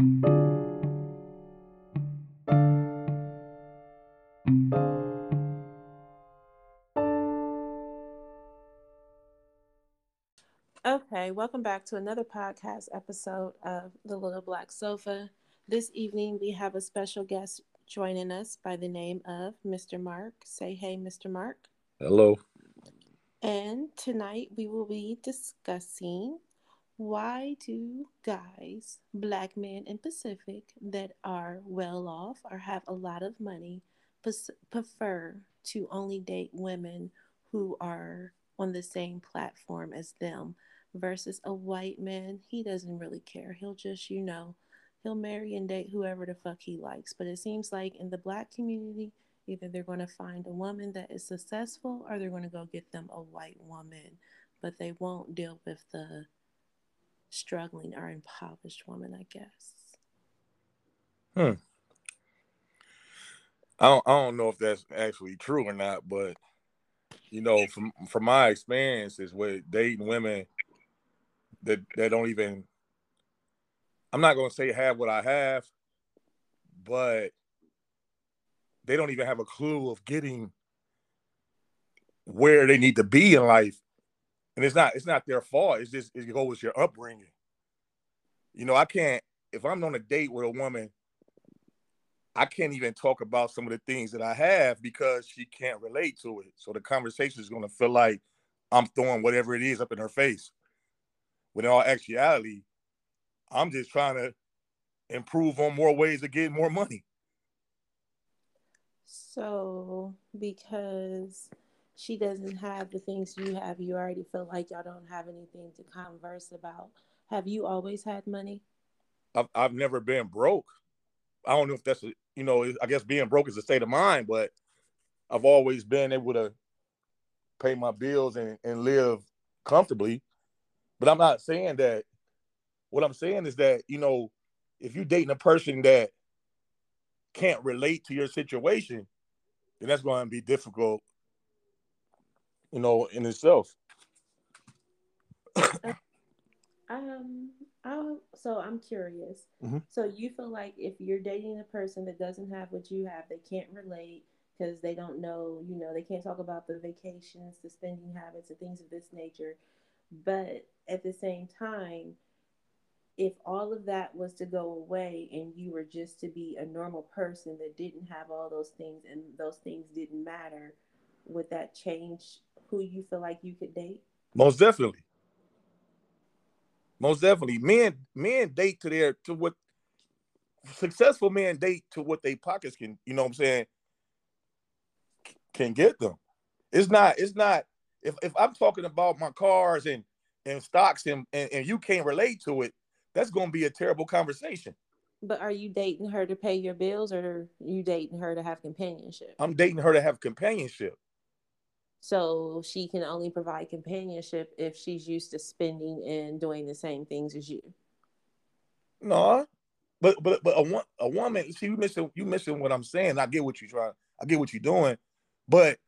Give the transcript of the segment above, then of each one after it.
Okay, welcome back to another podcast episode of The Little Black Sofa. This evening we have a special guest joining us by the name of Mr. Mark. Say hey, Mr. Mark. Hello. And tonight we will be discussing why do guys, black men in Pacific that are well off or have a lot of money prefer to only date women who are on the same platform as them versus a white man. He doesn't really care. He'll just, you know, he'll marry and date whoever the fuck he likes. But it seems like in the black community, either they're going to find a woman that is successful or they're going to go get them a white woman. But they won't deal with the struggling or impoverished woman, I guess. Hmm. I don't, I don't know if that's actually true or not, but you know, from from my experiences with dating women that that don't even I'm not gonna say have what I have, but they don't even have a clue of getting where they need to be in life. And it's not it's not their fault. It's just it goes with your upbringing. You know, I can't if I'm on a date with a woman, I can't even talk about some of the things that I have because she can't relate to it. So the conversation is gonna feel like I'm throwing whatever it is up in her face. When in all actuality, I'm just trying to improve on more ways to get more money. So, because she doesn't have the things you have, you already feel like y'all don't have anything to converse about. Have you always had money? I've, I've never been broke. I don't know if that's a, you know, I guess being broke is a state of mind, but I've always been able to pay my bills and, and live comfortably. But I'm not saying that. What I'm saying is that you know, if you're dating a person that can't relate to your situation, then that's going to be difficult. You know, in itself. um, I so I'm curious. Mm-hmm. So you feel like if you're dating a person that doesn't have what you have, they can't relate because they don't know, you know, they can't talk about the vacations, the spending habits, and things of this nature. But at the same time, if all of that was to go away and you were just to be a normal person that didn't have all those things and those things didn't matter, would that change who you feel like you could date? Most definitely. Most definitely. Men men date to their to what successful men date to what they pockets can, you know what I'm saying, can get them. It's not, it's not if if I'm talking about my cars and and stocks and, and, and you can't relate to it, that's going to be a terrible conversation. But are you dating her to pay your bills or are you dating her to have companionship? I'm dating her to have companionship. So she can only provide companionship if she's used to spending and doing the same things as you. No, but but but a, a woman, see, you missing you missing what I'm saying. I get what you're trying. I get what you're doing, but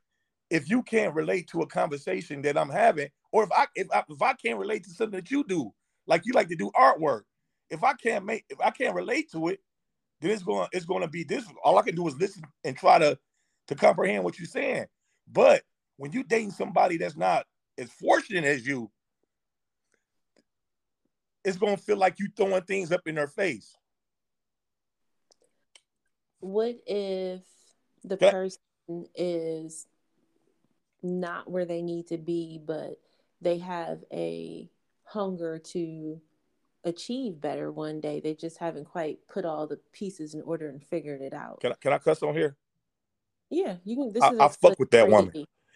if you can't relate to a conversation that I'm having, or if I if I, if I can't relate to something that you do, like you like to do artwork, if I can't make if I can't relate to it, then it's going it's going to be difficult. All I can do is listen and try to to comprehend what you're saying. But when you dating somebody that's not as fortunate as you, it's going to feel like you throwing things up in their face. What if the person is not where they need to be, but they have a hunger to achieve better one day. They just haven't quite put all the pieces in order and figured it out. Can I, can I cuss on here? Yeah, you can. This I, is I fuck with that woman.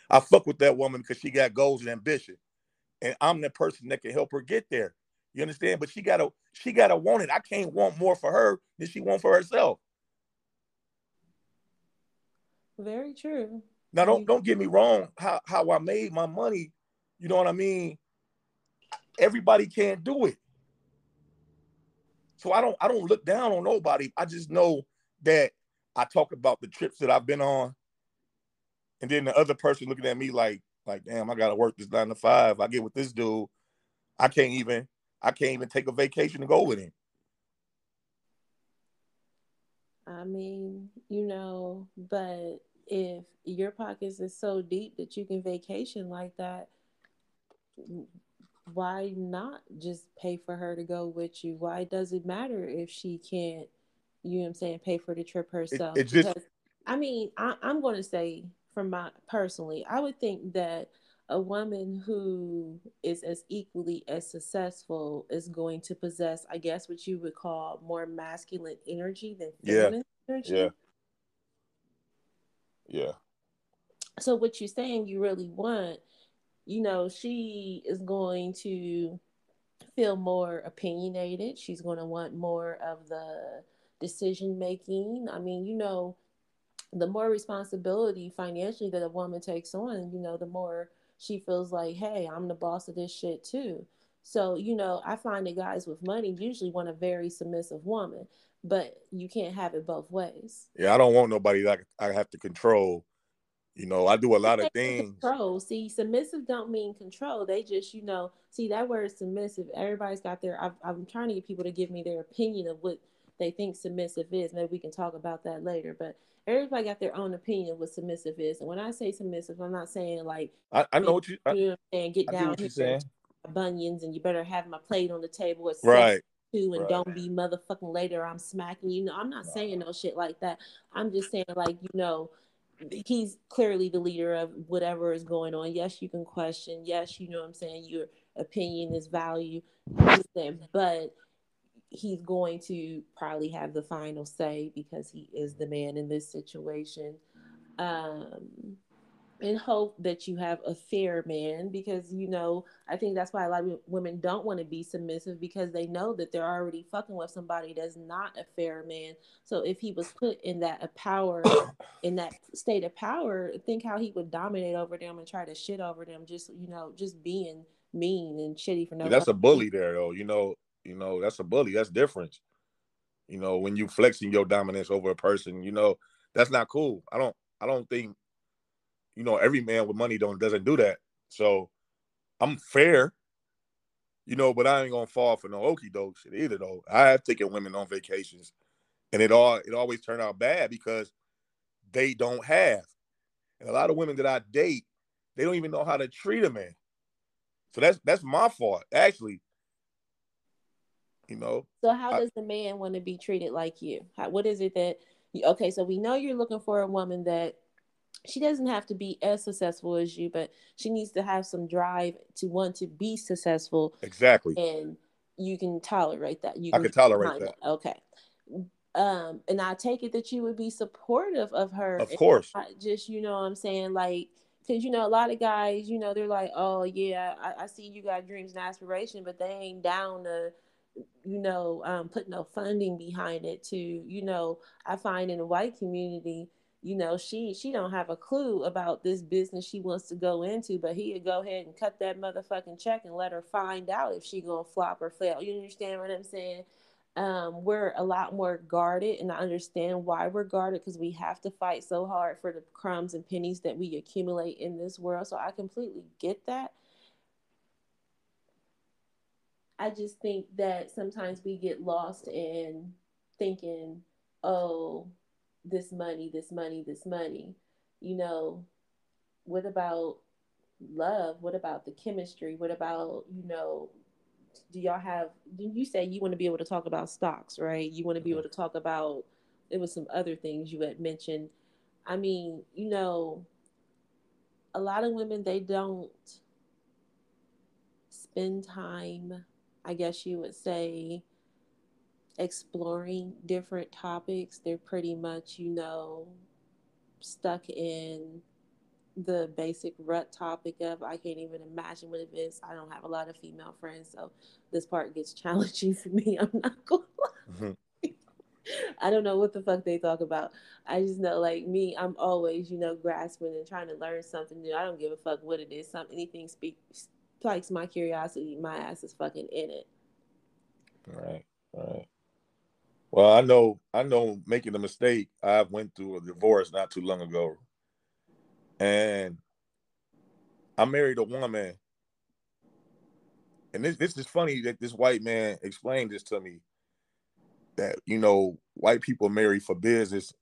I fuck with that woman because she got goals and ambition, and I'm the person that can help her get there. You understand? But she gotta she gotta want it. I can't want more for her than she want for herself. Very true. Now don't don't get me wrong. How how I made my money, you know what I mean? Everybody can't do it. So I don't I don't look down on nobody. I just know that I talk about the trips that I've been on. And then the other person looking at me like, like, damn, I gotta work this nine to five. I get with this dude. I can't even, I can't even take a vacation to go with him. I mean, you know, but if your pockets is so deep that you can vacation like that, why not just pay for her to go with you? Why does it matter if she can't, you know what I'm saying, pay for the trip herself? It, it just, because, I mean, I, I'm going to say from my personally, I would think that a woman who is as equally as successful is going to possess, I guess, what you would call more masculine energy than feminine yeah. energy. Yeah. Yeah. So what you're saying you really want, you know, she is going to feel more opinionated. She's going to want more of the decision making. I mean, you know, the more responsibility financially that a woman takes on, you know, the more she feels like, hey, I'm the boss of this shit too. So, you know, I find that guys with money usually want a very submissive woman, but you can't have it both ways. Yeah, I don't want nobody that I have to control. You know, I do a lot of things. Control. See, submissive don't mean control. They just, you know, see that word submissive. Everybody's got their. i I'm trying to get people to give me their opinion of what they think submissive is. Maybe we can talk about that later. But everybody got their own opinion of what submissive is. And when I say submissive, I'm not saying like I, I know what you, you know and get down here saying. bunions and you better have my plate on the table at right too and right. don't be motherfucking later I'm smacking you. know, I'm not no. saying no shit like that. I'm just saying like, you know, he's clearly the leader of whatever is going on. Yes, you can question. Yes, you know what I'm saying. Your opinion is value. But he's going to probably have the final say because he is the man in this situation. Um, and hope that you have a fair man because you know I think that's why a lot of women don't want to be submissive because they know that they're already fucking with somebody that's not a fair man. So if he was put in that a power, in that state of power, think how he would dominate over them and try to shit over them. Just you know, just being mean and shitty for no. Yeah, that's a bully there, though. You know, you know, that's a bully. That's different. You know, when you flexing your dominance over a person, you know, that's not cool. I don't I don't think, you know, every man with money don't doesn't do that. So I'm fair, you know, but I ain't gonna fall for no okey doke shit either though. I have taken women on vacations and it all it always turned out bad because they don't have. And a lot of women that I date, they don't even know how to treat a man. So that's that's my fault, actually you know. So how I, does the man want to be treated like you? How, what is it that okay, so we know you're looking for a woman that she doesn't have to be as successful as you, but she needs to have some drive to want to be successful. Exactly. And you can tolerate that. You I can tolerate that. that. Okay. Um, and I take it that you would be supportive of her. Of course. Just you know what I'm saying, like because you know a lot of guys, you know, they're like, oh yeah, I, I see you got dreams and aspiration, but they ain't down to you know, um, put no funding behind it to, you know, I find in the white community, you know, she she don't have a clue about this business she wants to go into, but he'd go ahead and cut that motherfucking check and let her find out if she gonna flop or fail. You understand what I'm saying? Um, we're a lot more guarded, and I understand why we're guarded because we have to fight so hard for the crumbs and pennies that we accumulate in this world. So I completely get that. I just think that sometimes we get lost in thinking, oh, this money, this money, this money. You know, what about love? What about the chemistry? What about, you know, do y'all have, you say you want to be able to talk about stocks, right? You want to be mm-hmm. able to talk about, it was some other things you had mentioned. I mean, you know, a lot of women, they don't spend time I guess you would say, exploring different topics. They're pretty much, you know, stuck in the basic rut topic of I can't even imagine what it is. I don't have a lot of female friends, so this part gets challenging for me. I'm not gonna lie. Mm-hmm. I don't know what the fuck they talk about. I just know, like me, I'm always, you know, grasping and trying to learn something new. I don't give a fuck what it is. Some anything speaks spikes my curiosity, my ass is fucking in it. Right, right. Well, I know, I know, making a mistake. I went through a divorce not too long ago, and I married a woman. And this, this is funny that this white man explained this to me. That you know, white people marry for business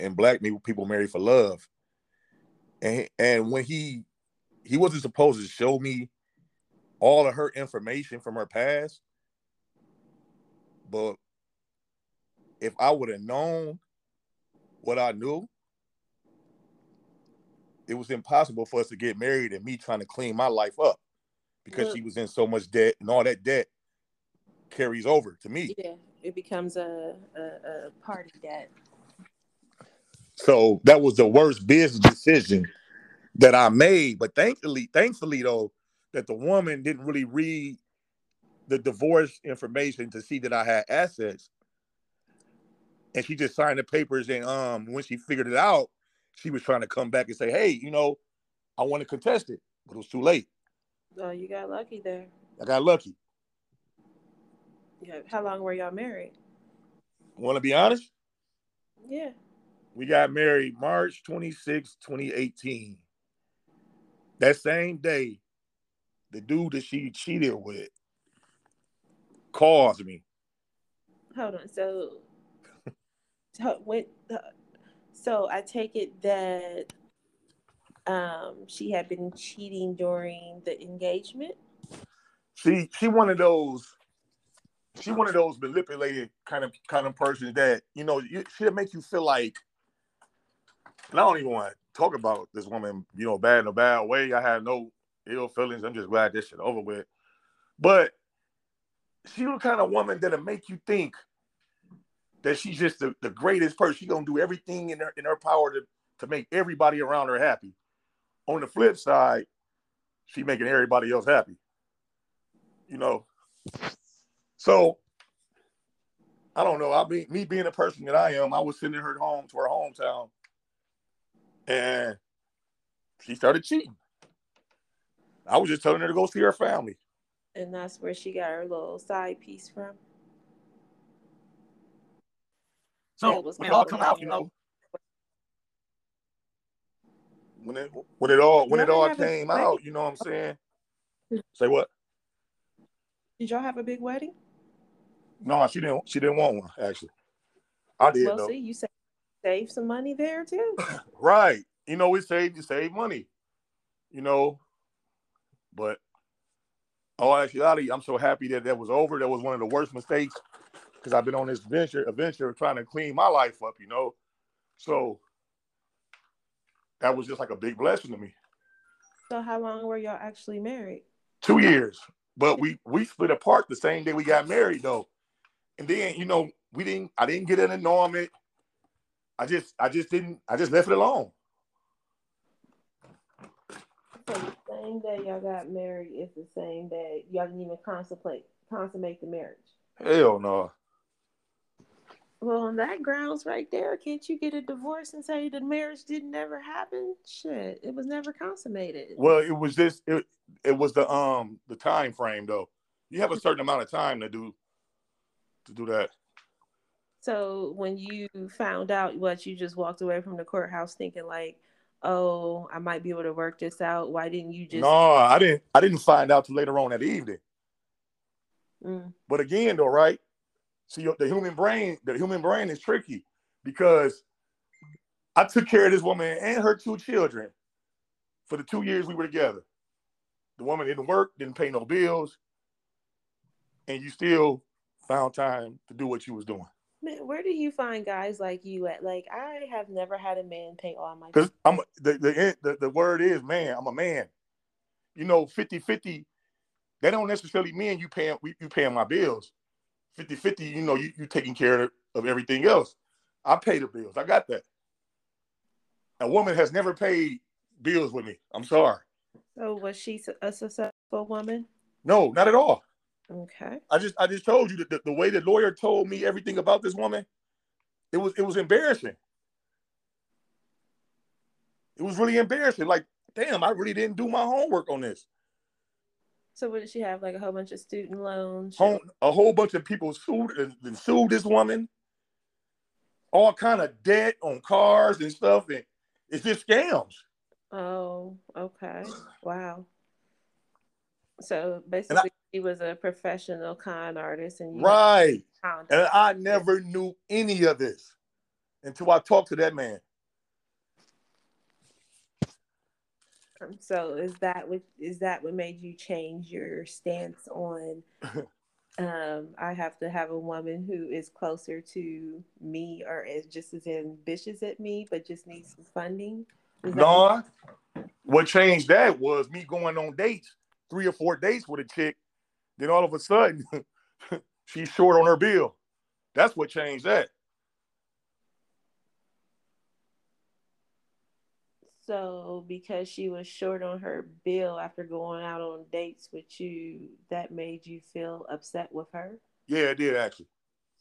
and black people marry for love. And and when he he wasn't supposed to show me all of her information from her past, but if I would have known what I knew, it was impossible for us to get married and me trying to clean my life up because she was in so much debt and all that debt carries over to me. Yeah, it becomes a, a, a party debt. So that was the worst business decision that I made. But thankfully, thankfully though, that the woman didn't really read the divorce information to see that I had assets. And she just signed the papers and um when she figured it out, she was trying to come back and say, Hey, you know, I want to contest it, but it was too late. Oh, you got lucky there. I got lucky. Yeah. How long were y'all married? Want to be honest? Yeah. We got married March 26, 2018. That same day, the dude that she cheated with calls me. Hold on. So, so when, so I take it that um, she had been cheating during the engagement. She she one of those she one of those manipulated kind of kind of person that you know you, she'll make you feel like and I don't even want talk about this woman, you know, bad in a bad way. I had no ill feelings. I'm just glad this shit over with. But she the kind of woman that'll make you think that she's just the, the greatest person. She's gonna do everything in her in her power to, to make everybody around her happy. On the flip side, she making everybody else happy. You know. So I don't know. I be me being the person that I am, I was sending her home to her hometown and she started cheating. I was just telling her to go see her family. And that's where she got her little side piece from. So it was when it all come out, you know. When it when it all when it all came out, you know what I'm saying? Say what? Did y'all have a big wedding? No, she didn't. She didn't want one. Actually, I did. Well, though. see, you said save some money there too. right. You know, we save you save money. You know, but oh, actually, I'm so happy that that was over. That was one of the worst mistakes because I've been on this venture, adventure trying to clean my life up. You know, so that was just like a big blessing to me. So, how long were y'all actually married? Two years, but we we split apart the same day we got married, though. And then you know we didn't. I didn't get an annulment. I just I just didn't I just left it alone. So the same day y'all got married is the same day y'all didn't even consummate consummate the marriage. Hell no. Well, on that grounds right there, can't you get a divorce and say the marriage didn't never happen? Shit, it was never consummated. Well, it was just it, it was the um the time frame though. You have a certain amount of time to do to do that. So when you found out what you just walked away from the courthouse thinking like, oh, I might be able to work this out. Why didn't you just? No, I didn't. I didn't find out till later on that evening. Mm. But again, though, right? See, the human brain, the human brain is tricky because I took care of this woman and her two children for the two years we were together. The woman didn't work, didn't pay no bills, and you still found time to do what you was doing. Man, where do you find guys like you at? Like, I have never had a man pay all my. Because I'm the, the the the word is man. I'm a man. You know, 50-50, They don't necessarily mean you paying you paying my bills. 50-50, You know, you you taking care of everything else. I pay the bills. I got that. A woman has never paid bills with me. I'm sorry. So was she a successful woman? No, not at all. Okay. I just I just told you that the, the way the lawyer told me everything about this woman, it was it was embarrassing. It was really embarrassing. Like, damn, I really didn't do my homework on this. So what did she have? Like a whole bunch of student loans? Home, a whole bunch of people sued uh, and sued this woman. All kind of debt on cars and stuff, and it's just scams. Oh, okay. Wow. So basically, he was a professional con artist, and right. And I never knew any of this until I talked to that man. Um, so is that what is that what made you change your stance on? um, I have to have a woman who is closer to me or is just as ambitious as me, but just needs some funding. no, what changed that was me going on dates, three or four dates with a chick. Then all of a sudden, she's short on her bill. That's what changed that. So, because she was short on her bill after going out on dates with you, that made you feel upset with her? Yeah, it did actually.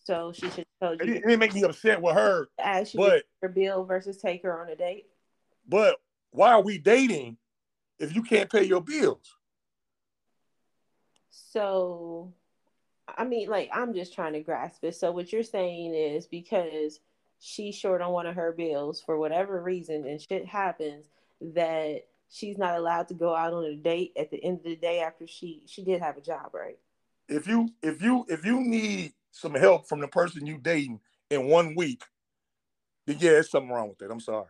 So she should tell you. It, didn't make me upset with her. As but her bill versus take her on a date. But why are we dating if you can't pay your bills? So, I mean, like I'm just trying to grasp it. So what you're saying is because she's short on one of her bills for whatever reason and shit happens that she's not allowed to go out on a date at the end of the day after she she did have a job right? If you if you if you need some help from the person you dating in one week then yeah there's something wrong with that i'm sorry.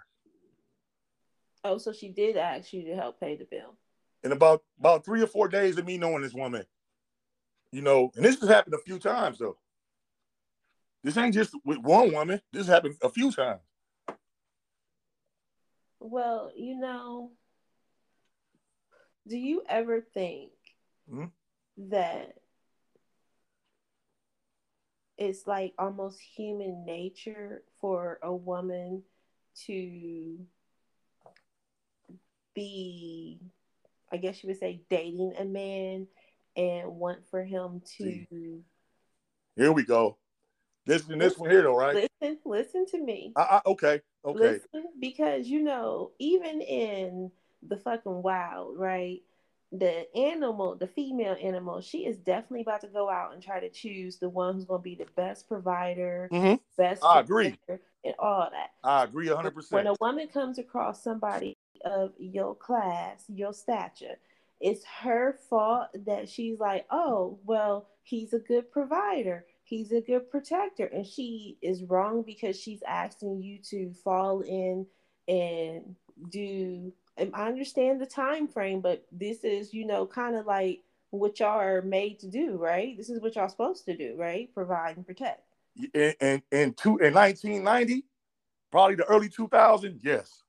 Oh so she did ask you to help pay the bill in about about three or four days of me knowing this woman you know and this has happened a few times though this ain't just with one woman. This happened a few times. Well, you know, do you ever think mm-hmm. that it's like almost human nature for a woman to be, I guess you would say, dating a man and want for him to. Here we go. This and this one here, though, right? Listen, listen to me. I, I, okay, okay. Listen, because you know, even in the fucking wild, right? The animal, the female animal, she is definitely about to go out and try to choose the one who's going to be the best provider, mm-hmm. best. I agree, and all that. I agree hundred percent. When a woman comes across somebody of your class, your stature, it's her fault that she's like, oh, well, he's a good provider. He's a good protector. And she is wrong because she's asking you to fall in and do i understand the time frame but this is you know kind of like what y'all are made to do right? This is what y'all supposed to do right? Provide and protect. In in, two, in 1990 probably the early 2000s yes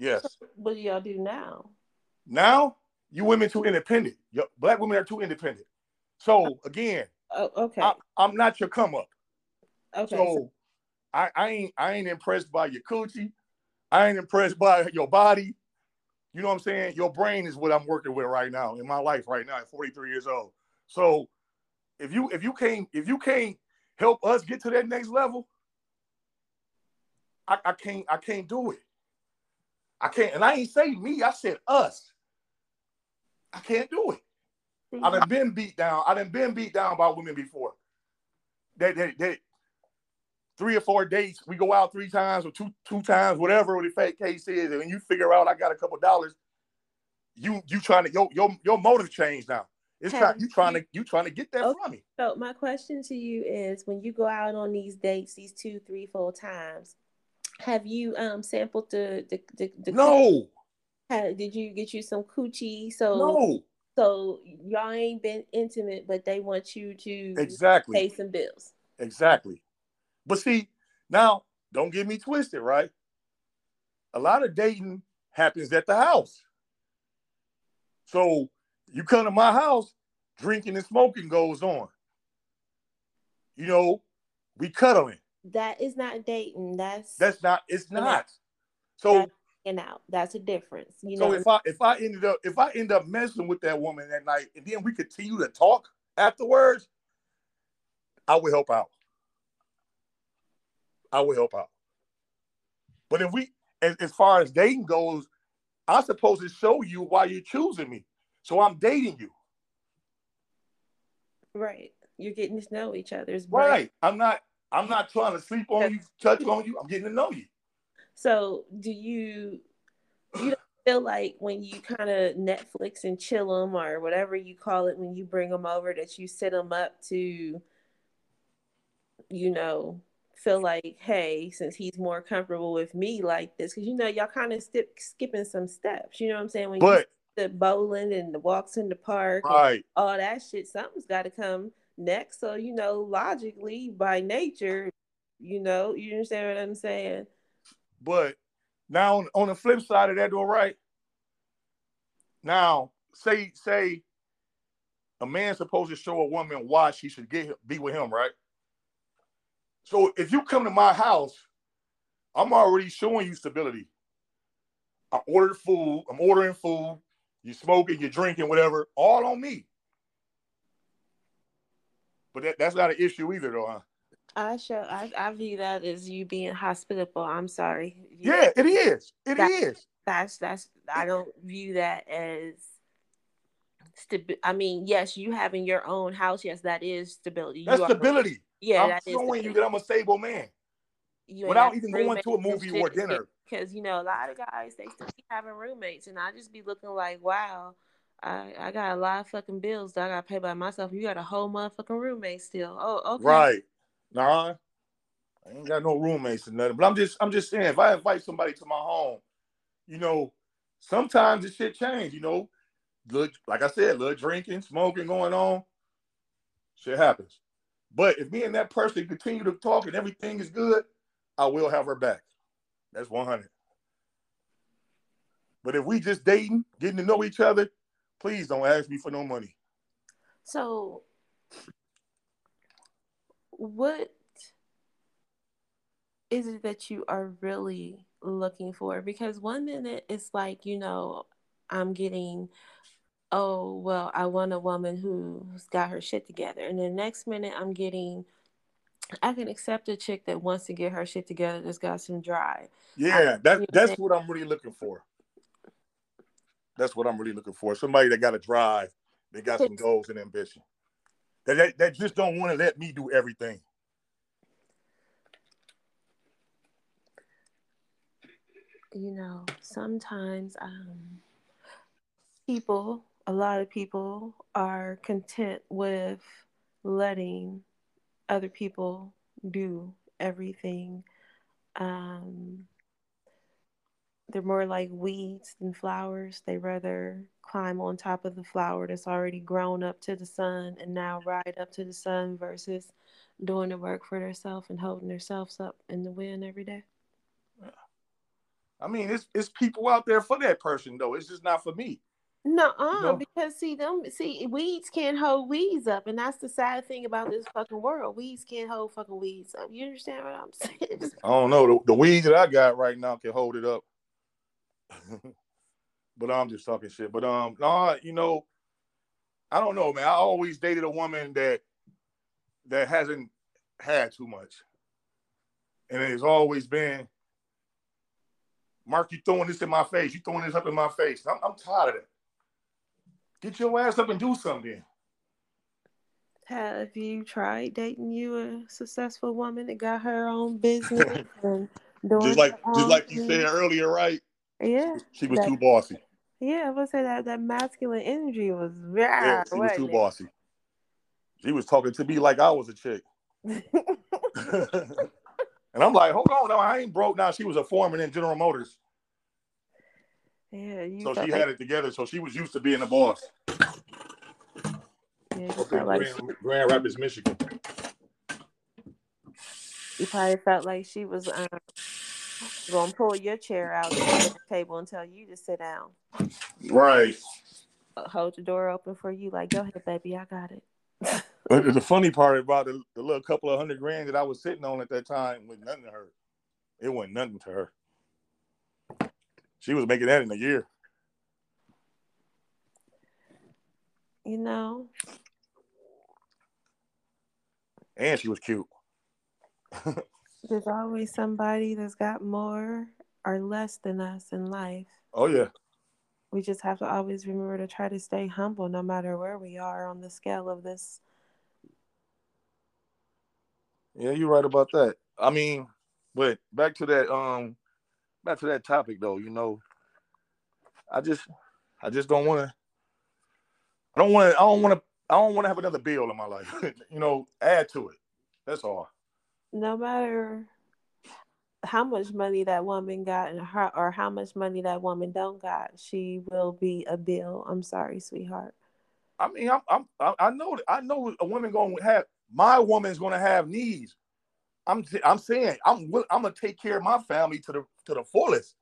yes so what do y'all do now now you women too independent black women are too independent so again Oh, okay. I, am not your come up. Okay. So, so I, I ain't I ain't impressed by your coochie. I ain't impressed by your body. You know what I'm saying? Your brain is what I'm working with right now in my life right now at 43 years old. So if you if you can't if you can't help us get to that next level, I, I can't I can't do it. I can't, and I ain't say me, I said us. I can't do it. I done been beat down. I done been beat down by women before. That that that three or four dates, we go out three times or two two times, whatever the fake case is, and you figure out I got a couple dollars. You you trying to your your your motive changed now. It's trying you trying to you trying to get that okay. from me. So my question to you is when you go out on these dates, these two, three, four times, have you um sampled the the, the, the no. Did you get you some coochie? So no. So y'all ain't been intimate, but they want you to exactly pay some bills. Exactly. But see, now don't get me twisted, right? A lot of dating happens at the house. So you come to my house, drinking and smoking goes on. You know, we cuddling. That is not dating. That's that's not. It's not. So and out. That's a difference. You so know. if I if I ended up if I end up messing with that woman that night and then we continue to talk afterwards, I will help out. I will help out. But if we as, as far as dating goes, I'm supposed to show you why you're choosing me. So I'm dating you. Right. You're getting to know each other's right. I'm not I'm not trying to sleep on you, touch on you. I'm getting to know you. So do you you don't feel like when you kind of Netflix and chill them or whatever you call it when you bring them over that you set them up to, you know, feel like, hey, since he's more comfortable with me like this, because you know y'all kind of skip, skipping some steps. You know what I'm saying? When but you the bowling and the walks in the park, right, all that shit, something's got to come next. So you know, logically, by nature, you know, you understand what I'm saying? But now on, on the flip side of that, though, right? Now, say say a man's supposed to show a woman why she should get be with him, right? So if you come to my house, I'm already showing you stability. I ordered food, I'm ordering food, you smoking, you're drinking, whatever, all on me. But that, that's not an issue either, though, huh? I show I, I view that as you being hospitable. I'm sorry. Yeah, it is. It that, is. That's that's I don't view that as stabi- I mean, yes, you having your own house, yes, that is stability. That's you stability. Are, yeah, I'm that showing you that I'm a stable man. Without even going to a movie or dinner. Because you know, a lot of guys they still keep having roommates, and I just be looking like, wow, I, I got a lot of fucking bills that I gotta pay by myself. You got a whole motherfucking roommate still. Oh, okay. Right. Nah. I ain't got no roommates or nothing. But I'm just I'm just saying if I invite somebody to my home, you know, sometimes the shit change, you know. Look, like I said, little drinking, smoking going on. Shit happens. But if me and that person continue to talk and everything is good, I will have her back. That's 100. But if we just dating, getting to know each other, please don't ask me for no money. So, what is it that you are really looking for? Because one minute it's like, you know, I'm getting, oh, well, I want a woman who's got her shit together. And the next minute I'm getting, I can accept a chick that wants to get her shit together that's got some drive. Yeah, that, that's what I'm really looking for. That's what I'm really looking for. Somebody that got a drive, they got some goals and ambition. That, that, that just don't want to let me do everything. You know, sometimes um, people, a lot of people are content with letting other people do everything. Um, they're more like weeds than flowers. They rather climb on top of the flower that's already grown up to the sun and now ride up to the sun versus doing the work for themselves and holding themselves up in the wind every day. Yeah. I mean, it's it's people out there for that person though. It's just not for me. No, uh, you know? because see them see weeds can't hold weeds up, and that's the sad thing about this fucking world. Weeds can't hold fucking weeds up. You understand what I'm saying? I don't know. The, the weeds that I got right now can hold it up. but I'm just talking shit. But um, no, you know, I don't know, man. I always dated a woman that that hasn't had too much, and it's always been Mark, you throwing this in my face. You throwing this up in my face. I'm, I'm tired of it. Get your ass up and do something. Have you tried dating you a successful woman that got her own business and doing just like just like you said earlier, right? Yeah, she was that, too bossy. Yeah, I would say that that masculine energy was very. Yeah, she was too it? bossy. She was talking to me like I was a chick. And I'm like, hold on, no, I ain't broke now. She was a foreman in General Motors. Yeah, so she like... had it together. So she was used to being a boss. Yeah, Grand, like she... Grand Rapids, Michigan. You probably felt like she was um, gonna pull your chair out the table and tell you to sit down. Right. Uh, hold the door open for you, like, go ahead, baby, I got it. But the funny part about the, the little couple of hundred grand that I was sitting on at that time was nothing to her. It wasn't nothing to her. She was making that in a year. You know. And she was cute. There's always somebody that's got more or less than us in life. Oh yeah. We just have to always remember to try to stay humble no matter where we are on the scale of this yeah, you're right about that. I mean, but back to that um back to that topic though, you know. I just I just don't want to. I don't want to. I don't want to. I don't want to have another bill in my life. you know, add to it. That's all. No matter how much money that woman got and her or how much money that woman don't got, she will be a bill. I'm sorry, sweetheart. I mean, I'm, I'm I know I know a woman going to have my woman's going to have needs. I'm I'm saying I'm I'm gonna take care of my family to the to the fullest.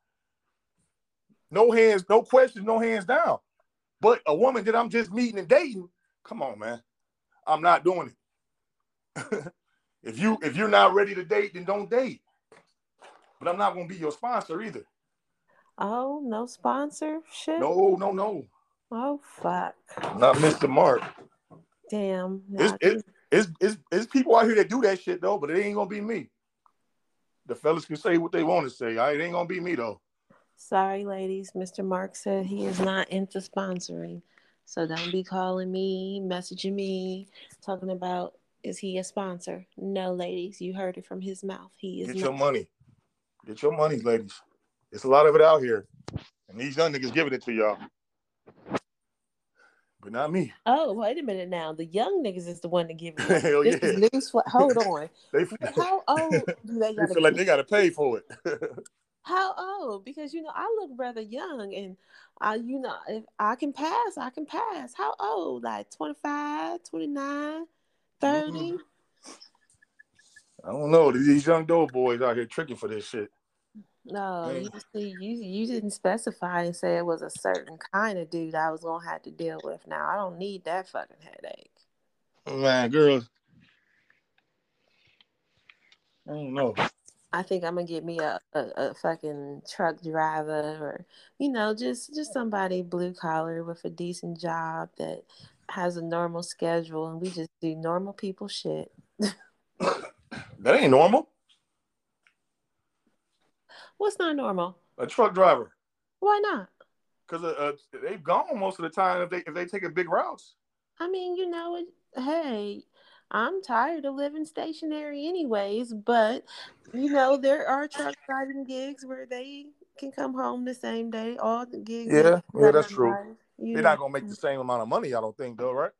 No hands, no questions, no hands down. But a woman that I'm just meeting and dating, come on, man, I'm not doing it. if you if you're not ready to date, then don't date. But I'm not gonna be your sponsor either. Oh, no sponsorship? No, no, no. Oh fuck. Not Mr. Mark. Damn. It's, it's, it's, it's, it's people out here that do that shit though, but it ain't gonna be me. The fellas can say what they want to say. I, it ain't gonna be me though. Sorry, ladies. Mr. Mark said he is not into sponsoring. So don't be calling me, messaging me, talking about is he a sponsor? No, ladies, you heard it from his mouth. He is Get not. your money. Get your money, ladies. It's a lot of it out here. And these young niggas giving it to y'all. But not me. Oh, wait a minute now. The young niggas is the one to give it. Hell This yeah. is news. fl- Hold on. They, How old do they they gotta feel like they gotta pay for it. How old? Because you know, I look rather young and I you know, if I can pass, I can pass. How old? Like 25, 29, 30? Mhm. I don't know. These young dope boys out here tricking for this shit. No, you see, you you didn't specify and say it was a certain kind of dude I was gonna have to deal with. Now I don't need that fucking headache. Man, girls. I don't know. I think I'm gonna get me a, a, a fucking truck driver or you know just just somebody blue collar with a decent job that has a normal schedule and we just do normal people shit. That ain't normal. What's not normal? A truck driver. Why not? Because uh, uh, they've gone most of the time if they if they take a big route. I mean, you know, it, hey, I'm tired of living stationary anyways, but you know, there are truck driving gigs where they can come home the same day. All the gigs. Yeah, yeah, that's true. You They're not gonna make the same amount of money, I don't think, though, right?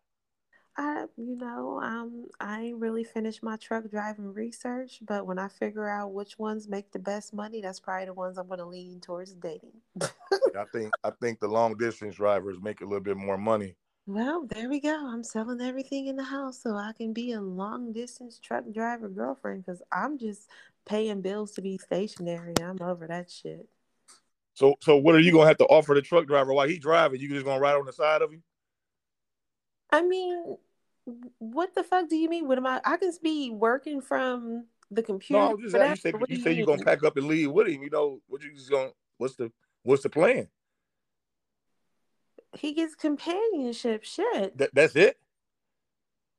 I, you know, um, I ain't really finished my truck driving research, but when I figure out which ones make the best money, that's probably the ones I'm going to lean towards dating. I think I think the long distance drivers make a little bit more money. Well, there we go. I'm selling everything in the house so I can be a long distance truck driver girlfriend because I'm just paying bills to be stationary. I'm over that shit. So so what are you gonna have to offer the truck driver while he driving? You just gonna ride on the side of him? I mean, what the fuck do you mean? What am I? I can be working from the computer. No, just you said What do you said mean? you're gonna pack up and leave with him. You know what you just gonna what's the what's the plan? He gets companionship shit. That, that's it.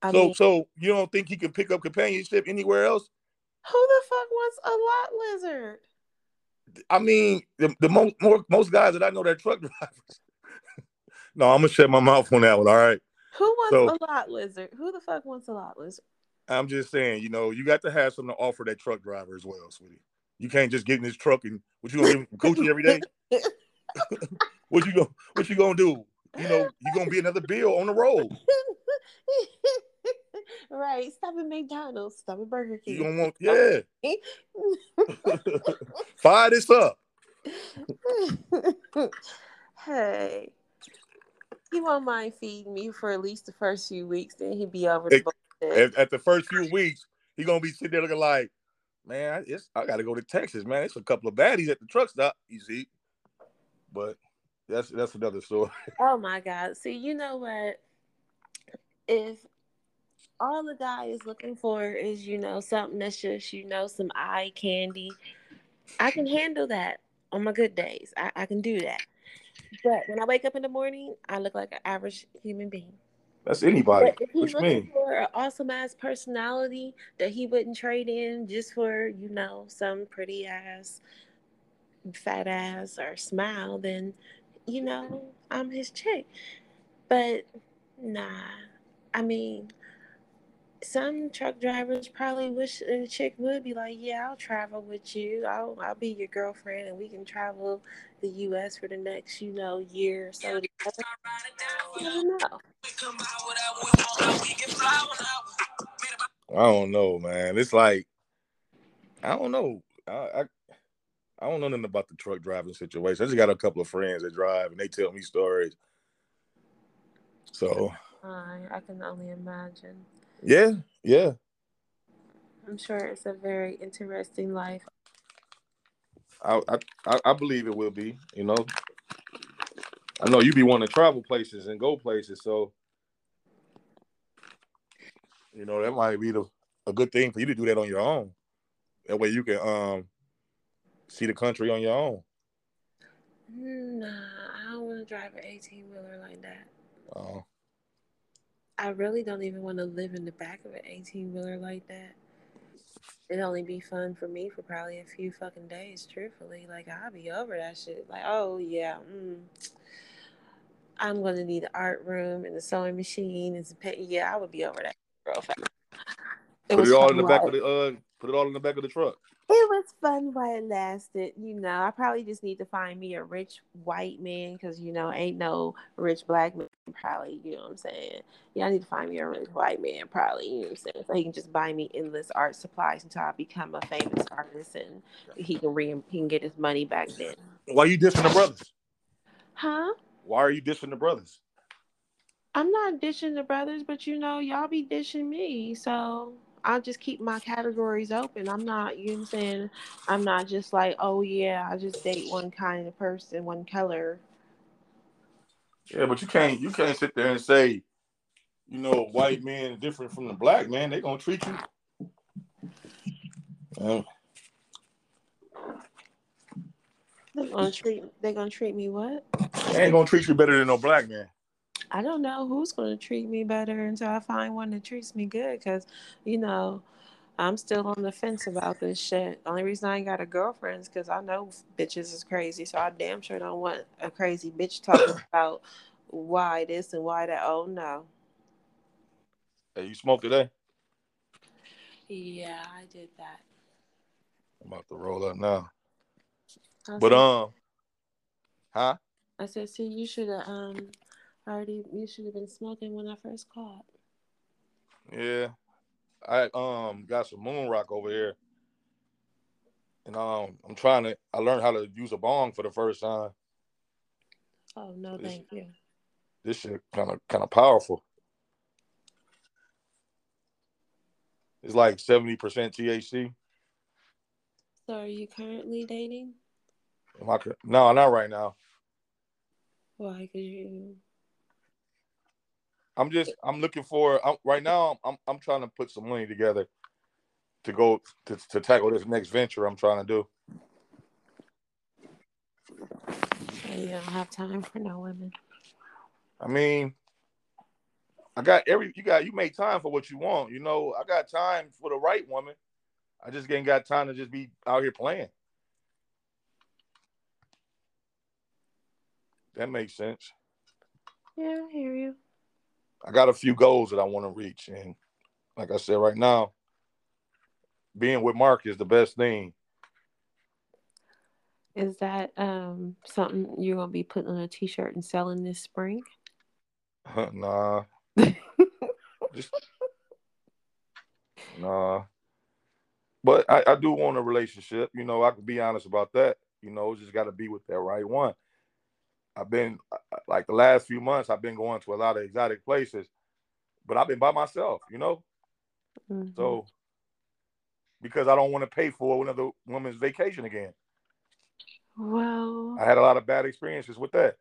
I so mean, so you don't think he can pick up companionship anywhere else? who the fuck wants a lot lizard? I mean, the, the most more, most guys that I know that are truck drivers. no, I'm gonna shut my mouth on that one. All right. Who wants So- a lot lizard? Who the fuck wants a lot lizard? I'm just saying, you know, you got to have something to offer that truck driver as well, sweetie. You can't just get in this truck and what you gonna give him coochie every day? what you gonna what you gonna do? You know, you're gonna be another bill on the road. right. Stop at McDonald's. Stop at Burger You King. gonna want yeah. Fire this up. hey. He won't mind feeding me for at least the first few weeks, then he'd be over the At, at the first few weeks, he gonna be sitting there looking like, man, it's, I gotta go to Texas, man. It's a couple of baddies at the truck stop, you see. But that's that's another story. Oh my God. See, you know what? If all the guy is looking for is, you know, something that's just, you know, some eye candy, I can handle that on my good days. I, I can do that. But when I wake up in the morning, I look like an average human being. That's anybody. But if he's looking mean? for an awesome ass personality that he wouldn't trade in just for, you know, some pretty ass, fat ass or smile, then, you know, I'm his chick. But nah, I mean, some truck drivers probably wish a chick would be like, "Yeah, I'll travel with you. I'll I'll be your girlfriend, and we can travel the U.S. for the next, you know, year or so." Together. I don't know. I don't know, man. It's like I don't know. I, I I don't know nothing about the truck driving situation. I just got a couple of friends that drive, and they tell me stories. So I I can only imagine. Yeah, yeah. I'm sure it's a very interesting life. I I I- believe it will be. You know, I know you be wanting to travel places and go places, so you know that might be the a good thing for you to do that on your own. That way you can um see the country on your own. Nah, I don't want to drive an 18 wheeler like that. Uh, I really don't even want to live in the back of an 18 wheeler like that. It'd only be fun for me for probably a few fucking days, truthfully. Like, I'll be over that shit. Like, oh, yeah, mm, I'm going to need an art room and a sewing machine and some pay. Yeah, I would be over that real fast. It put it all in the back of the uh put it all in the back of the truck. It was fun while it lasted. You know, I probably just need to find me a rich white man because, you know, ain't no rich black man probably, you know what I'm saying? Yeah, I need to find me a rich white man probably, you know what I'm saying? So he can just buy me endless art supplies until I become a famous artist and he can re- he can get his money back then. Why are you dissing the brothers? Huh? Why are you dissing the brothers? I'm not dishing the brothers, but you know, y'all be dishing me. So I'll just keep my categories open. I'm not, you know what I'm saying? I'm not just like, oh yeah, I just date one kind of person, one color. Yeah, but you can't you can't sit there and say, you know, white man different from the black man. They gonna treat you. Uh, They're gonna treat they're gonna treat me what? they ain't gonna treat you better than no black man. I don't know who's gonna treat me better until I find one that treats me good. Cause you know, I'm still on the fence about this shit. The only reason I ain't got a girlfriend is because I know bitches is crazy. So I damn sure don't want a crazy bitch talking about why this and why that. Oh no. Hey, you smoke today? Yeah, I did that. I'm about to roll up now. I But um, huh? I said, see, you should have um already. You should have been smoking when I first called. Yeah, I um got some moon rock over here, and um I'm trying to. I learned how to use a bong for the first time. Oh no, This- thank you. This shit kind of kind of powerful. It's like seventy percent THC. So are you currently dating? Am I No, not right now. Why? Cause you. I'm just I'm looking for I'm, right now. I'm I'm trying to put some money together to go to, to tackle this next venture I'm trying to do. You don't have time for no women. I mean, I got every you got you make time for what you want. You know, I got time for the right woman. I just ain't got time to just be out here playing. That makes sense. Yeah, I hear you. I got a few goals that I want to reach, and like I said, right now, being with Mark is the best thing. Is that um something you're gonna be putting on a t-shirt and selling this spring? nah, just nah. But I, I do want a relationship. You know, I can be honest about that. You know, it's just got to be with that right one. I've been like the last few months. I've been going to a lot of exotic places, but I've been by myself. You know, Mhm. so because I don't want to pay for another woman's vacation again. well, I had a lot of bad experiences with that.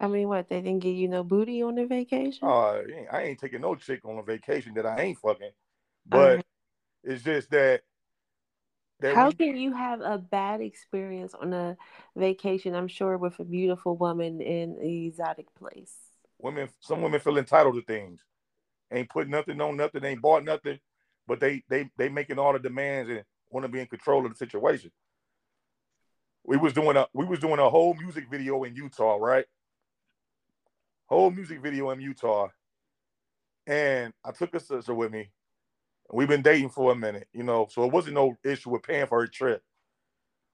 I mean, what they didn't give you no booty on the vacation? Uh, I ain't taking no chick on a vacation that I ain't fucking. But right. it's just that. That How when- can you have a bad experience on a vacation? I'm sure with a beautiful woman in an exotic place. women some women feel entitled to things ain't put nothing on nothing ain't bought nothing but they they they making all the demands and want to be in control of the situation we was doing a we was doing a whole music video in utah right whole music video in utah and I took a sister with me. We've been dating for a minute, you know, so it wasn't no issue with paying for her trip.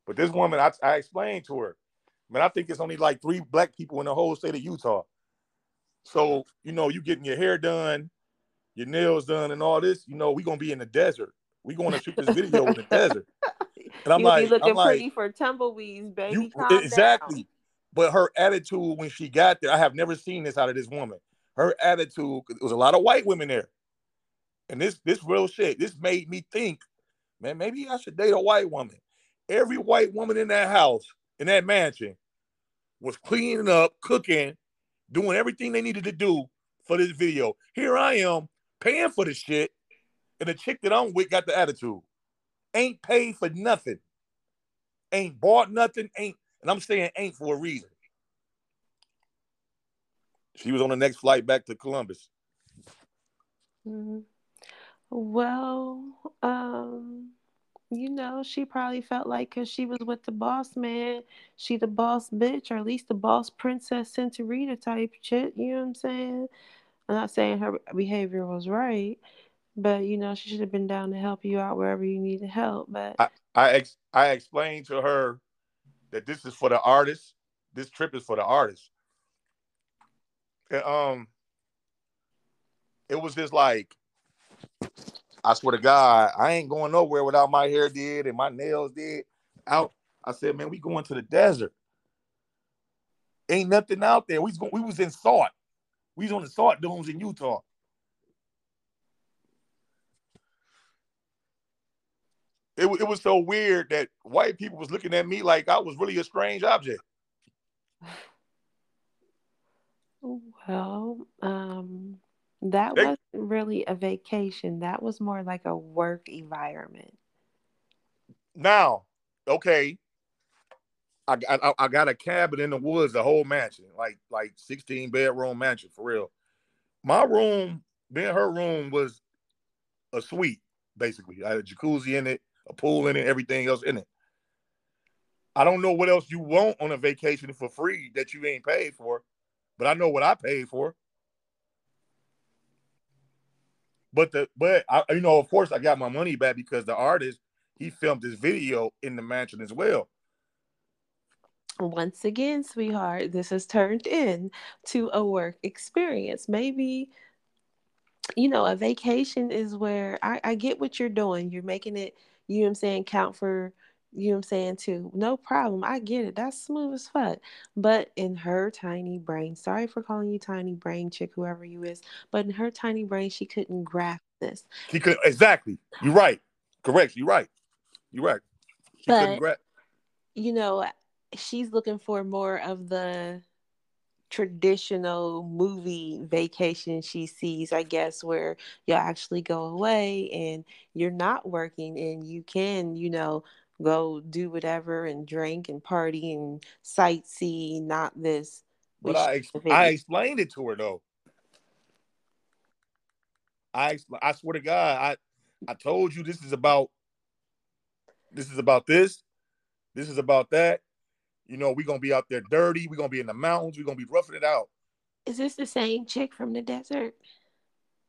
But this woman, I, I explained to her, man, I think it's only like three black people in the whole state of Utah. So, you know, you getting your hair done, your nails done, and all this, you know, we gonna be in the desert. We gonna shoot this video in the desert. And I'm You'll like, be looking I'm pretty like, for tumbleweeds, baby. You, exactly. Down. But her attitude when she got there, I have never seen this out of this woman. Her attitude, it was a lot of white women there. And this this real shit, this made me think, man, maybe I should date a white woman. Every white woman in that house, in that mansion, was cleaning up, cooking, doing everything they needed to do for this video. Here I am paying for the shit, and the chick that I'm with got the attitude. Ain't paid for nothing. Ain't bought nothing. Ain't, and I'm saying ain't for a reason. She was on the next flight back to Columbus. Mm-hmm. Well, um, you know, she probably felt like because she was with the boss man, she the boss bitch, or at least the boss princess Centurita type shit. You know what I'm saying? I'm not saying her behavior was right, but you know, she should have been down to help you out wherever you needed help. But I I, ex- I explained to her that this is for the artist. This trip is for the artist. And, um, it was just like I swear to God, I ain't going nowhere without my hair did and my nails did out. I said, man, we going to the desert. Ain't nothing out there. We was going, we was in Salt. We was on the Salt Dunes in Utah. It, it was so weird that white people was looking at me like I was really a strange object. Well, um, that they, wasn't really a vacation. That was more like a work environment. Now, okay, I, I I got a cabin in the woods, a whole mansion, like like sixteen bedroom mansion for real. My room, being her room, was a suite basically. I had a jacuzzi in it, a pool in it, everything else in it. I don't know what else you want on a vacation for free that you ain't paid for, but I know what I paid for. But the but I, you know, of course, I got my money back because the artist he filmed this video in the mansion as well. Once again, sweetheart, this has turned in to a work experience. Maybe you know, a vacation is where I, I get what you're doing. You're making it, you know I'm saying, count for you know what I'm saying too. No problem. I get it. That's smooth as fuck. But in her tiny brain, sorry for calling you tiny brain chick, whoever you is, but in her tiny brain, she couldn't grasp this. She could exactly. You're right. Correct. You're right. You're right. She but, couldn't grasp. You know, she's looking for more of the traditional movie vacation she sees, I guess, where you actually go away and you're not working and you can, you know, go do whatever and drink and party and sightsee, not this. But I, I explained it to her though. I I swear to God, I I told you this is about this is about this, this is about that. You know, we're gonna be out there dirty, we're gonna be in the mountains, we're gonna be roughing it out. Is this the same chick from the desert?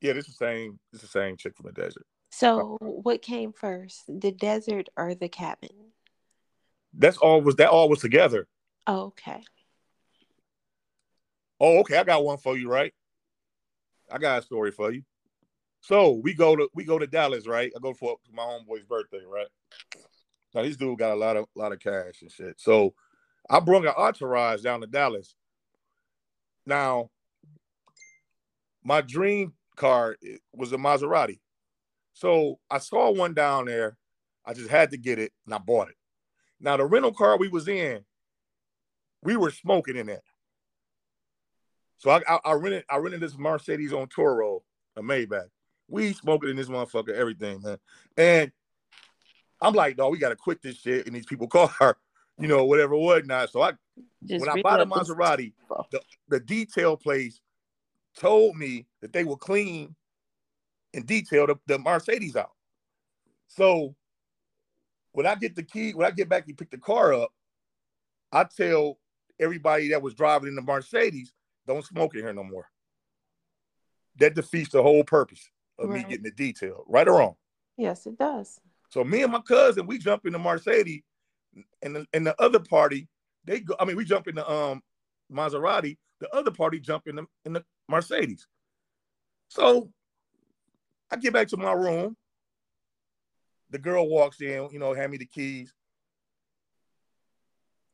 Yeah, this is the same, this is the same chick from the desert. So, what came first, the desert or the cabin? That's all was that all was together. Oh, okay. Oh, okay. I got one for you, right? I got a story for you. So we go to we go to Dallas, right? I go for my homeboy's birthday, right? Now this dude got a lot of lot of cash and shit. So I brought an entourage down to Dallas. Now, my dream car eh, was a Maserati. So I saw one down there. I just had to get it and I bought it. Now the rental car we was in, we were smoking in that. So I, I, I rented I rented this Mercedes on Turo, a Maybach. We smoking in this motherfucker, everything, man. And I'm like, dog, we gotta quit this shit in these people car, you know, whatever, whatnot. So I Just when I bought a Maserati, the, the detail place told me that they will clean and detail the, the Mercedes out. So when I get the key, when I get back and pick the car up, I tell everybody that was driving in the Mercedes, don't smoke in here no more. that defeats the whole purpose of Right. me getting the detail, right or wrong. Yes, it does. So me and my cousin, we jump in the Mercedes, and the, and the other party, they go. I mean, we jump in the um Maserati. The other party jump in the in the Mercedes. So I get back to my room. The girl walks in, you know, hand me the keys.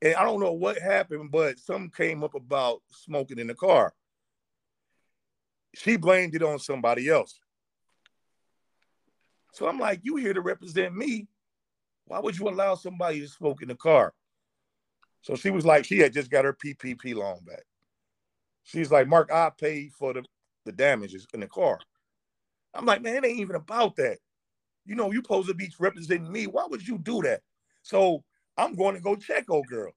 And I don't know what happened, but something came up about smoking in the car. She blamed it on somebody else. So I'm like, you here to represent me. Why would you allow somebody to smoke in the car? So she was like, she had just got her PPP loan back. She's like, Mark, I paid for the, the damages in the car. I'm like, man, it ain't even about that. You know, you supposed to be representing me. Why would you do that? So I'm going to go check old girl.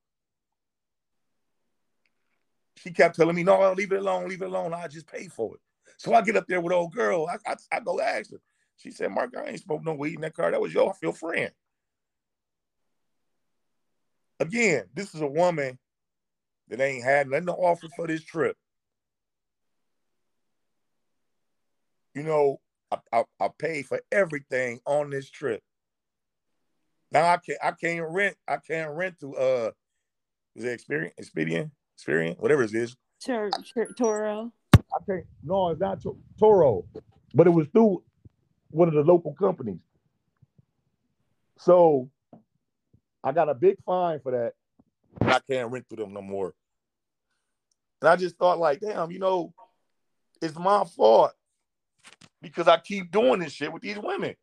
She kept telling me, no, leave it alone, leave it alone. I just pay for it. So I get up there with old girl. I, I, I go ask her. She said, Mark, I ain't smoked no weed in that car. That was your, your friend. Again, this is a woman that ain't had nothing to offer for this trip. You know, I, I, I paid for everything on this trip. Now I can't I can't rent I can't rent to uh is it Experian Expedian Experian whatever it is. Tur- Tur- Turo. I can't no it's not to- Turo, but it was through one of the local companies. So I got a big fine for that. I can't rent through them no more. And I just thought like, damn, you know, it's my fault because I keep doing this shit with these women.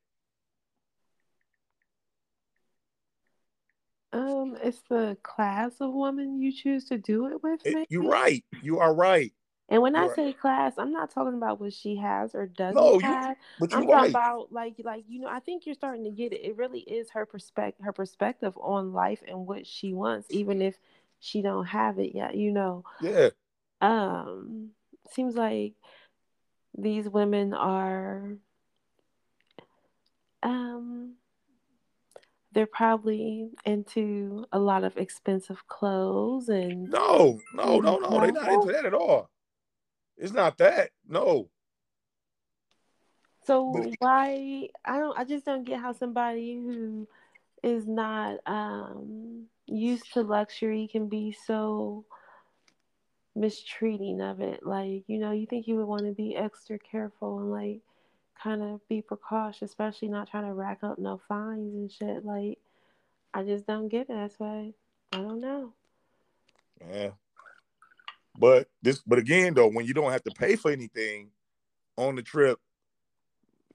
Um, it's the class of woman you choose to do it with. Maybe? you're right. You are right. And when I You're right. say class, I'm not talking about what she has or doesn't No, you- have. But I'm you're talking right. about like like you know, I think you're starting to get it. It really is her perspective her perspective on life and what she wants, even if she don't have it yet, you know. Yeah. Um seems like these women are um they're probably into a lot of expensive clothes and No, no, no, no. They're not into that at all. It's not that. No. So why I don't I just don't get how somebody who is not um used to luxury can be so mistreating of it. Like, you know, you think you would want to be extra careful and like kind of be precautious, especially not trying to rack up no fines and shit. Like, I just don't get it. That's why I don't know. Yeah. But this, but again, though, when you don't have to pay for anything on the trip,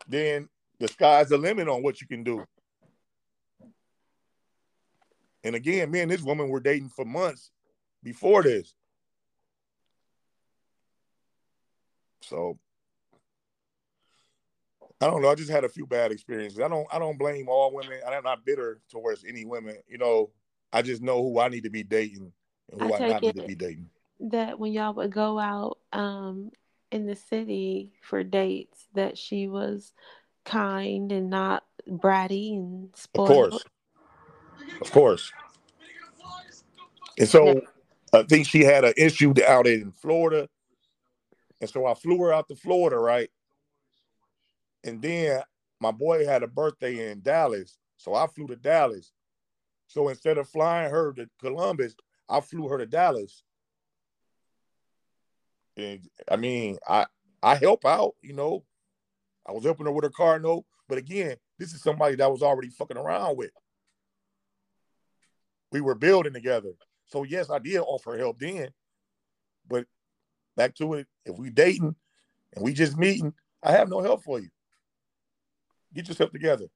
then the sky's the limit on what you can do. And again, me and this woman were dating for months before this. So I don't know. I just had a few bad experiences. I don't I don't blame all women. I'm not bitter towards any women. You know, I just know who I need to be dating and who I I, not need to be dating. That when y'all would go out um in the city for dates, that she was kind and not bratty and spoiled. Of course. Of course. And so I think she had an issue out in Florida. And so I flew her out to Florida, right? And then my boy had a birthday in Dallas. So I flew to Dallas. So instead of flying her to Columbus, I flew her to Dallas. And I mean, I I help out, you know. I was helping her with her car note. But again, this is somebody that I was already fucking around with. We were building together. So yes, I did offer help then. But back to it, if we dating and we just meeting, I have no help for you. Get yourself together.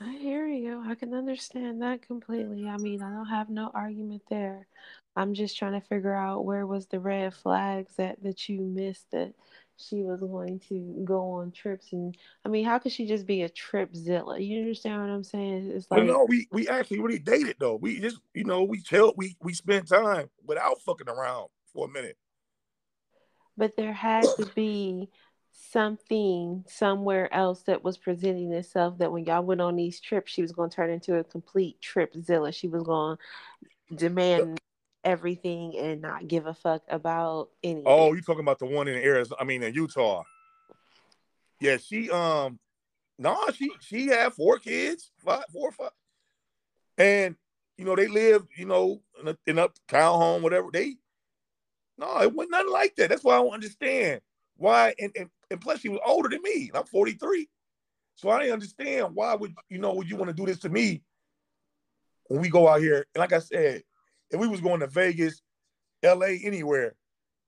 I hear you. I can understand that completely. I mean, I don't have no argument there. I'm just trying to figure out where was the red flags that that you missed that she was going to go on trips and I mean, how could she just be a tripzilla? You understand what I'm saying? It's Well, like no, we we actually really dated though. We just, you know, we chill, we we spent time without fucking around for a minute. but there had to be something somewhere else that was presenting itself that when y'all went on these trips, she was going to turn into a complete tripzilla. She was going to demand everything and not give a fuck about anything. Oh, you talking about the one in Arizona? I mean, in Utah. Yeah, she um, no, nah, she she had four kids, five, four, five, and you know they lived, you know, in a, in a town home, whatever. They no, it wasn't nothing like that. That's why I don't understand why. And, and and plus, she was older than me. I'm 43, so I didn't understand why would you know would you want to do this to me when we go out here. And like I said, if we was going to Vegas, L.A., anywhere,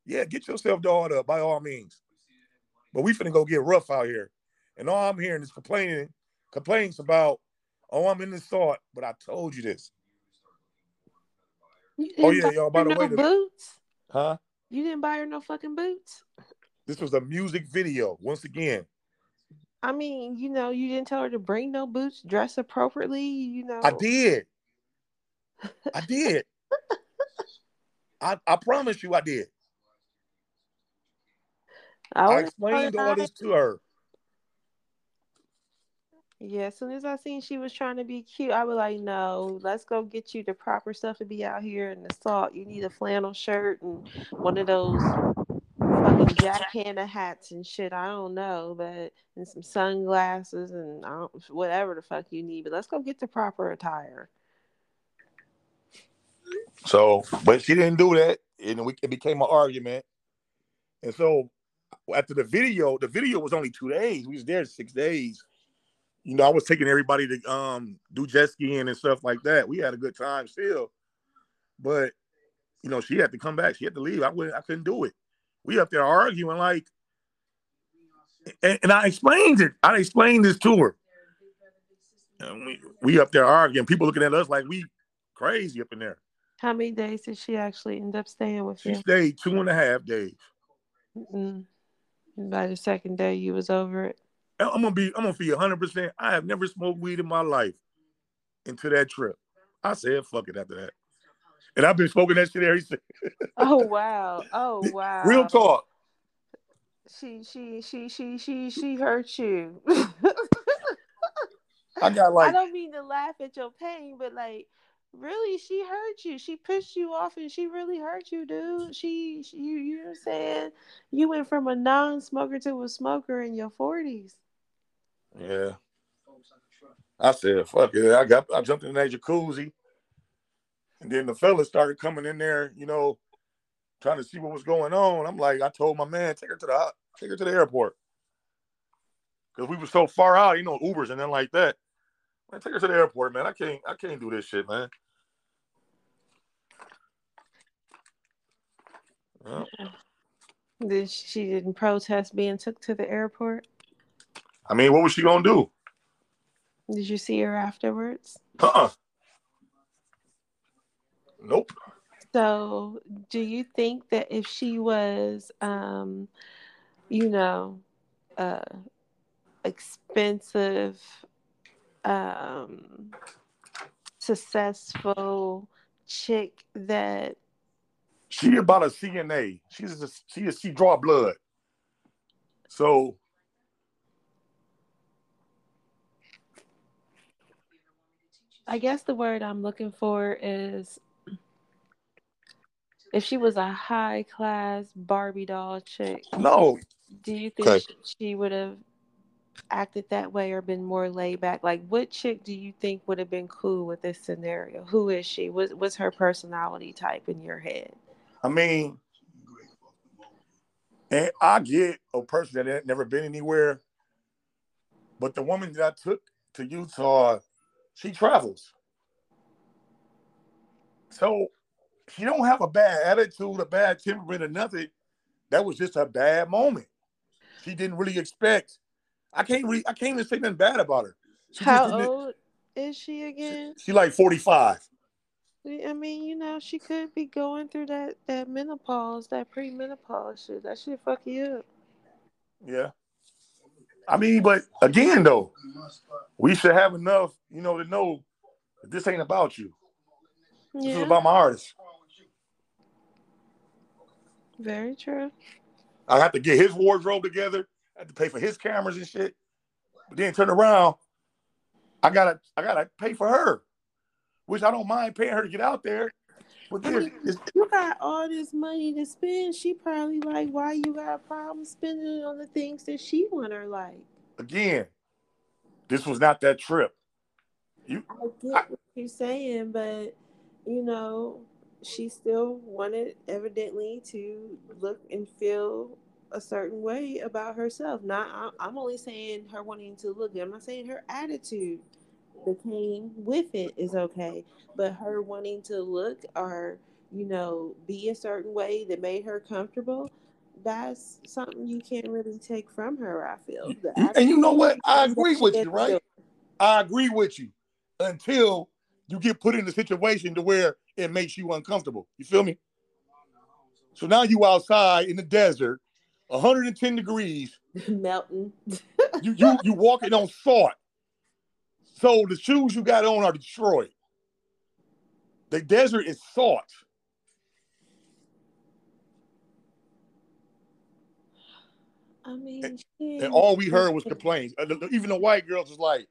yeah, get yourself dolled up by all means. But we finna go get rough out here, and all I'm hearing is complaining, complaints about, oh, I'm in this thought, but I told you this. You Oh yeah, y'all. By her the no way, the, boots. huh? You didn't buy her no fucking boots. This was a music video. Once again, I mean, you know, you didn't tell her to bring no boots, dress appropriately. You know, I did. I did. I, I promise you I did. I, I explained all this to her. Yeah, as soon as I seen she was trying to be cute, I was like, no, let's go get you the proper stuff to be out here in the salt. You need a flannel shirt and one of those fucking Jack Hanna hats and shit. I don't know, but and some sunglasses and whatever the fuck you need. But let's go get the proper attire. So, but she didn't do that, and we, it became an argument. And so, after the video, the video was only two days. We was there six days. You know, I was taking everybody to um do jet skiing and stuff like that. We had a good time still, but you know, she had to come back. She had to leave. I wouldn't. I couldn't do it. We up there arguing like, and, and I explained it. I explained this to her. And we we up there arguing. People looking at us like we crazy up in there. How many days did she actually end up staying with She you? She stayed two and a half days. Mm. By the second day, you was over it. I'm gonna be, I'm gonna be 100. percent I have never smoked weed in my life until that trip. I said, "Fuck it." After that, and I've been smoking that shit every since. Oh wow! Oh wow! Real talk. She she she she she she hurt you. I got like. I don't mean to laugh at your pain, but like, really, she hurt you. She pissed you off, and she really hurt you, dude. She, she you, you know what I'm saying? You went from a non-smoker to a smoker in your forties. yeah. I said, "Fuck it." I got, I jumped in that jacuzzi, and then the fellas started coming in there, you know, trying to see what was going on. I'm like, I told my man, take her to the, take her to the airport, because we were so far out, you know, Ubers and then like that. Man, take her to the airport, man. I can't, I can't do this shit, man. Did she, didn't protest being took to the airport? I mean, what was she gonna do? Did you see her afterwards? Uh-uh. Nope. So, do you think that if she was, um, you know, uh, expensive, um, successful chick that She about a CNA. She's a, she is she draw blood. So I guess the word I'm looking for is if she was a high class Barbie doll chick, no, do you think Okay. she, she would have acted that way or been more laid back? Like, what chick do you think would have been cool with this scenario? Who is she? What, what's her personality type in your head? I mean, and I get a person that had never been anywhere, but the woman that I took to Utah, she travels. So she don't have a bad attitude, a bad temperament, or nothing. That was just a bad moment. She didn't really expect. I can't really, I can't even say nothing bad about her. She How old is she again? She like 45. I mean, you know, she could be going through that that menopause, that premenopause shit. That shit fuck you up. Yeah. I mean, but again, though, we should have enough, you know, to know that this ain't about you. This is about my artist. very true. I have to get his wardrobe together. I have to pay for his cameras and shit. But then turn around, I gotta, I gotta pay for her, which I don't mind paying her to get out there. I mean, you got all this money to spend. She probably like, why you got a problem spending it on the things that she want her like? Again, this was not that trip. You, I get I, what you're saying, but you know, she still wanted evidently to look and feel a certain way about herself. Not, I'm only saying her wanting to look. I'm not saying her attitude that came with it is okay, but her wanting to look or you know be a certain way that made her comfortable. That's something you can't really take from her. I feel. and you know what? I agree with you, right? I agree with you until you get put in a situation to where it makes you uncomfortable. You feel me? So now you outside in the desert, 110 degrees, melting. you you you walking on salt. So the shoes you got on are destroyed. The desert is salt. I mean, and, and all we heard was complaints. Uh, even the white girls was like,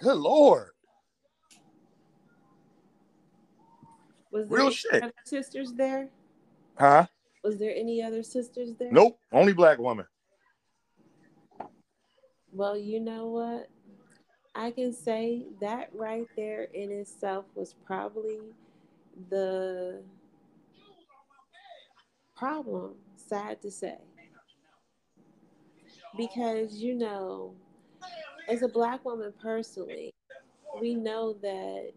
"Good lord." Was there Real shit. sisters there? Huh? Was there any other sisters there? Nope, only black woman. Well, you know what? I can say that right there in itself was probably the problem, sad to say. Because, you know, as a black woman personally, we know that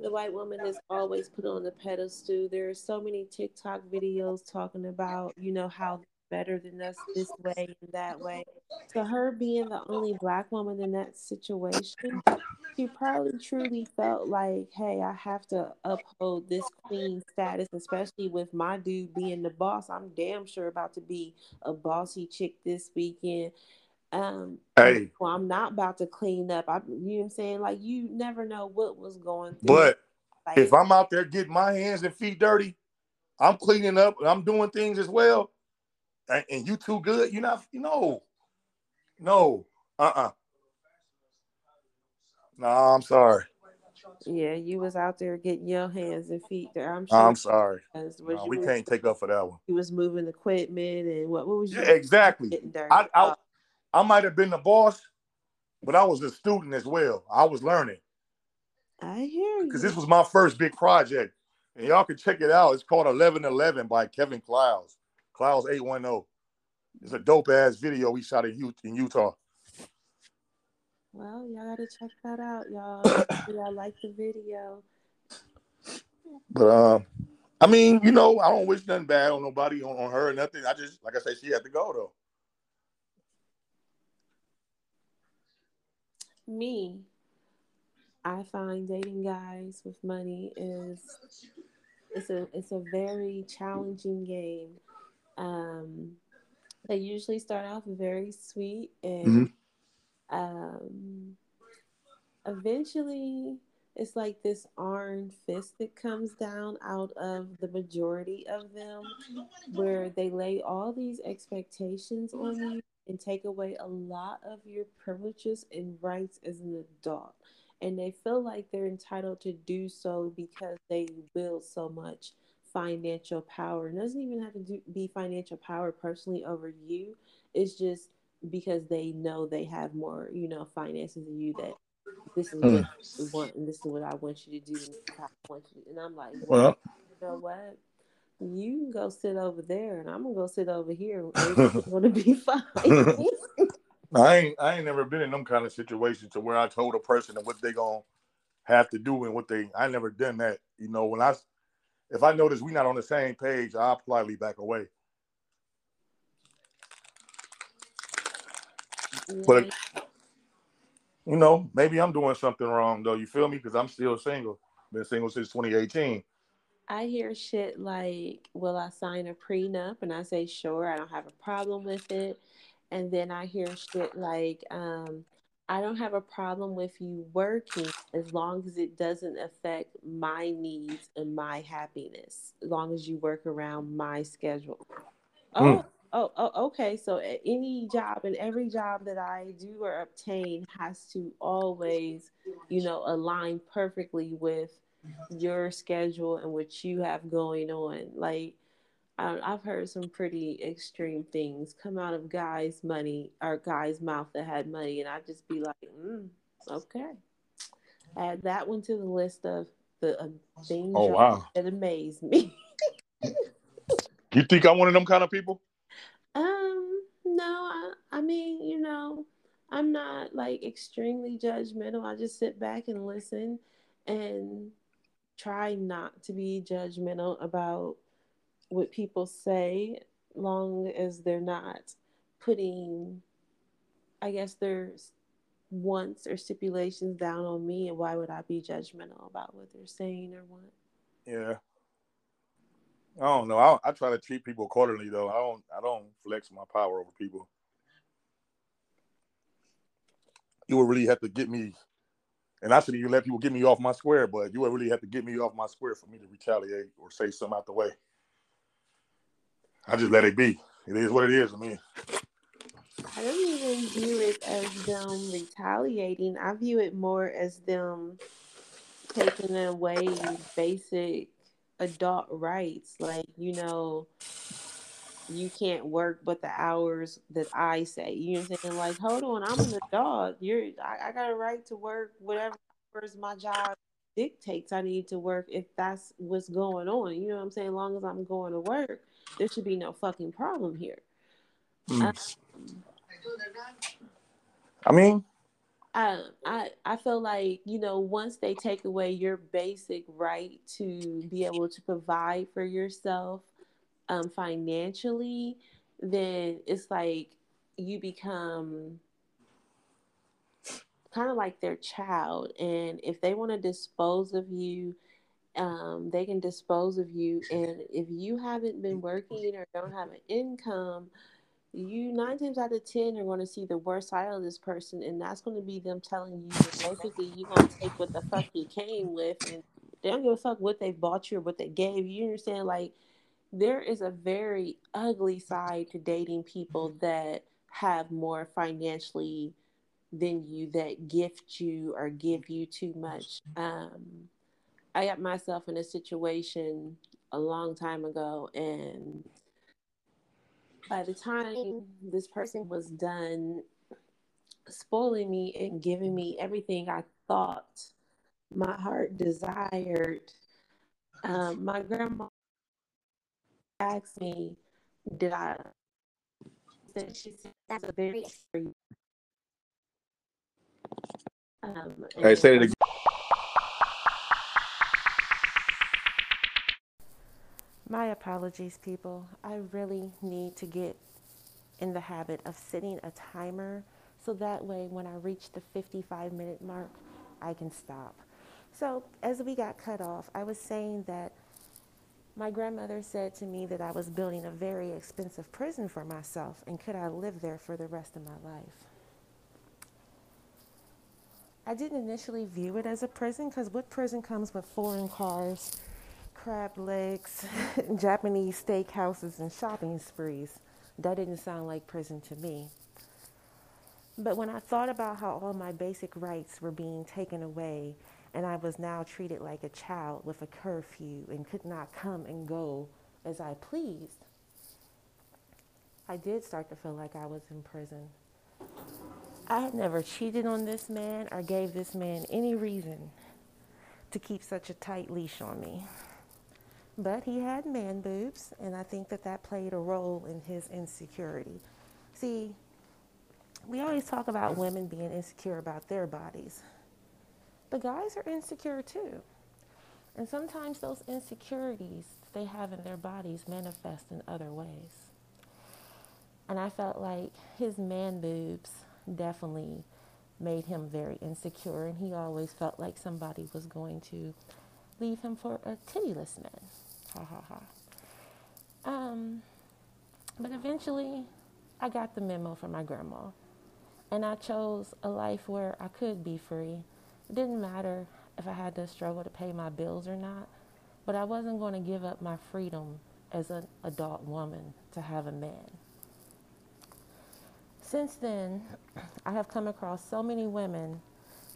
the white woman is always put on the pedestal. There are so many TikTok videos talking about, you know, how better than us this way and that way. So her being the only black woman in that situation, she probably truly felt like, hey, I have to uphold this queen status, especially with my dude being the boss. I'm damn sure about to be a bossy chick this weekend. Um, hey, well, I'm not about to clean up. I, you know what I'm saying? Like, you never know what was going through. But like, if I'm out there getting my hands and feet dirty, I'm cleaning up, I'm doing things as well, and, you too good, you're not, you know, no, uh uh-uh. uh. No, I'm sorry. Yeah, you was out there getting your hands and feet there. I'm sure. I'm sorry. No, we can't take up for that one. He was moving equipment and what? What was you? Yeah, exactly. I, I, I might have been the boss, but I was a student as well. I was learning. I hear you. Because this was my first big project. And y'all can check it out. It's called 1111 by Kevin Clowes. Clowes 810. It's a dope ass video we shot in, in Utah. Well, y'all gotta check that out, y'all. y'all like the video. But um, I mean, you know, I don't wish nothing bad on nobody, on, on her or nothing. I just, like I said, she had to go though. Me, I find dating guys with money is it's a it's a very challenging game. Um, they usually start off very sweet and mm-hmm. um, eventually it's like this iron fist that comes down out of the majority of them where they lay all these expectations on you and take away a lot of your privileges and rights as an adult. And they feel like they're entitled to do so because they wield so much financial power. It doesn't even have to do, be financial power personally over you. It's just because they know they have more, you know, finances than you that this is what hmm. you want and this is what I want you to do and I want you to, and I'm like, well, you know what? you can go sit over there and I'm gonna go sit over here. It's gonna be fine. I ain't I ain't never been in them kind of situations to where I told a person what they gonna have to do and what they I never done that. You know, when I if I notice we're not on the same page, I'll politely back away. But you know, maybe I'm doing something wrong though. You feel me? Because I'm still single. Been single since 2018. I hear shit like, Will I sign a prenup? And I say, Sure, I don't have a problem with it. And then I hear shit like, um, I don't have a problem with you working as long as it doesn't affect my needs and my happiness, as long as you work around my schedule. Oh, mm. oh, oh, okay. So any job and every job that I do or obtain has to always, you know, align perfectly with your schedule and what you have going on. Like, I've heard some pretty extreme things come out of guys' money or guys' mouth that had money, and I'd just be like, mm, okay. Add that one to the list of the uh, things oh, wow. that amaze me. you think I'm one of them kind of people? Um, no, I, I mean, you know, I'm not like extremely judgmental. I just sit back and listen and try not to be judgmental about what people say, long as they're not putting, I guess, their wants or stipulations down on me. And why would I be judgmental about what they're saying or what? Yeah. I don't know. I, I try to treat people accordingly, though. I don't. I don't flex my power over people. You would really have to get me and I shouldn't even let people get me off my square, but you would really have to get me off my square for me to retaliate or say something out the way. I just let it be. It is what it is. I mean, I don't even view it as them retaliating. I view it more as them taking away basic adult rights. Like, you know, you can't work but the hours that I say. You know what I'm saying? Like, hold on, I'm an adult. You're I, I got a right to work whatever my job dictates I need to work if that's what's going on. You know what I'm saying? As long as I'm going to work, there should be no fucking problem here. Mm. Um, I mean, I, I I feel like you know once they take away your basic right to be able to provide for yourself um, financially, then it's like you become kind of like their child. And if they want to dispose of you, um, they can dispose of you. And if you haven't been working or don't have an income, you nine times out of ten are going to see the worst side of this person, and that's going to be them telling you that basically you're going to take what the fuck you came with, and they don't give a fuck what they bought you or what they gave you. You understand? Like there is a very ugly side to dating people that have more financially than you that gift you or give you too much. Um, I got myself in a situation a long time ago, and by the time this person was done spoiling me and giving me everything I thought my heart desired, um, my grandma asked me, did I? Said she said that's a very um, hey, say it again. My apologies, people. I really need to get in the habit of setting a timer so that way when I reach the 55 minute mark, I can stop. So, as we got cut off, I was saying that my grandmother said to me that I was building a very expensive prison for myself and could I live there for the rest of my life. I didn't initially view it as a prison because what prison comes with foreign cars, crab legs, Japanese steakhouses, and shopping sprees? That didn't sound like prison to me. But when I thought about how all my basic rights were being taken away and I was now treated like a child with a curfew and could not come and go as I pleased, I did start to feel like I was in prison. I had never cheated on this man or gave this man any reason to keep such a tight leash on me. But he had man boobs, and I think that that played a role in his insecurity. See, we always talk about women being insecure about their bodies but guys are insecure too. And sometimes those insecurities they have in their bodies manifest in other ways. And I felt like his man boobs definitely made him very insecure, and he always felt like somebody was going to leave him for a tittyless man. Ha ha ha. Um, but eventually, I got the memo from my grandma, and I chose a life where I could be free it didn't matter if I had to struggle to pay my bills or not, but I wasn't going to give up my freedom as an adult woman to have a man. Since then, I have come across so many women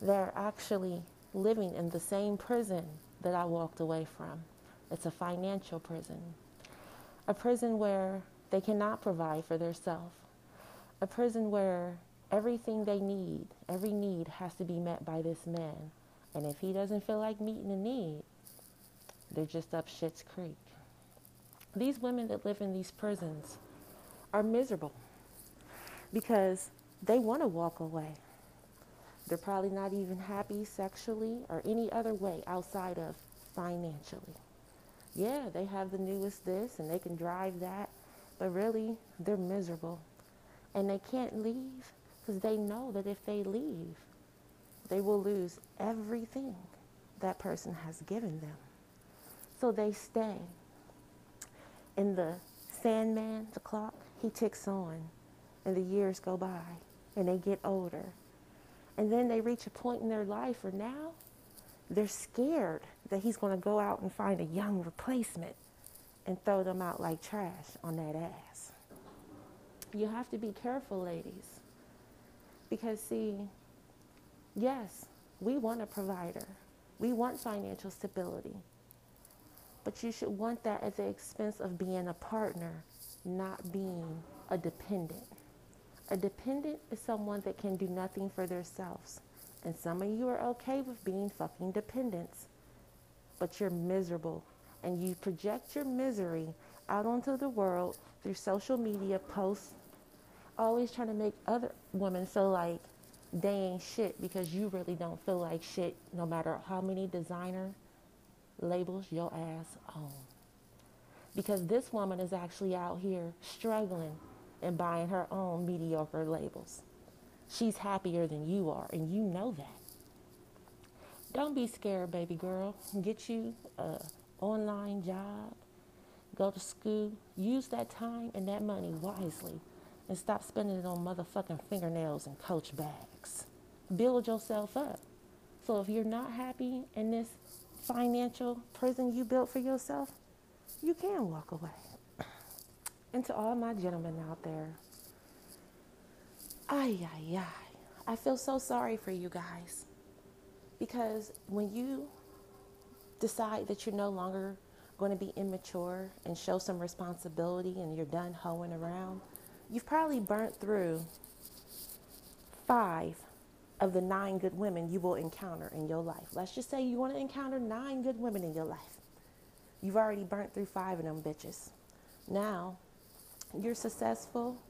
that are actually living in the same prison that I walked away from. It's a financial prison, a prison where they cannot provide for themselves, a prison where everything they need, every need has to be met by this man. And if he doesn't feel like meeting a need, they're just up shit's creek. These women that live in these prisons are miserable because they want to walk away. They're probably not even happy sexually or any other way outside of financially. Yeah, they have the newest this and they can drive that, but really they're miserable. And they can't leave because they know that if they leave, they will lose everything that person has given them. So they stay. And the Sandman, the clock, he ticks on, and the years go by, and they get older. And then they reach a point in their life where now they're scared that he's going to go out and find a young replacement and throw them out like trash on that ass. You have to be careful, ladies. Because, see, yes, we want a provider, we want financial stability. But you should want that at the expense of being a partner, not being a dependent. A dependent is someone that can do nothing for themselves. And some of you are okay with being fucking dependents, but you're miserable. And you project your misery out onto the world through social media posts, always trying to make other women feel like they ain't shit because you really don't feel like shit no matter how many designer labels your ass on. Because this woman is actually out here struggling and buying her own mediocre labels. She's happier than you are, and you know that. Don't be scared, baby girl. Get you a online job. Go to school. Use that time and that money wisely, and stop spending it on motherfucking fingernails and Coach bags. Build yourself up. So if you're not happy in this financial prison you built for yourself, you can walk away. And to all my gentlemen out there, ay, ay, ay, I feel so sorry for you guys. Because when you decide that you're no longer going to be immature and show some responsibility and you're done hoeing around, you've probably burnt through five of the nine good women you will encounter in your life. Let's just say you want to encounter nine good women in your life. You've already burnt through five of them bitches. Now, you're successful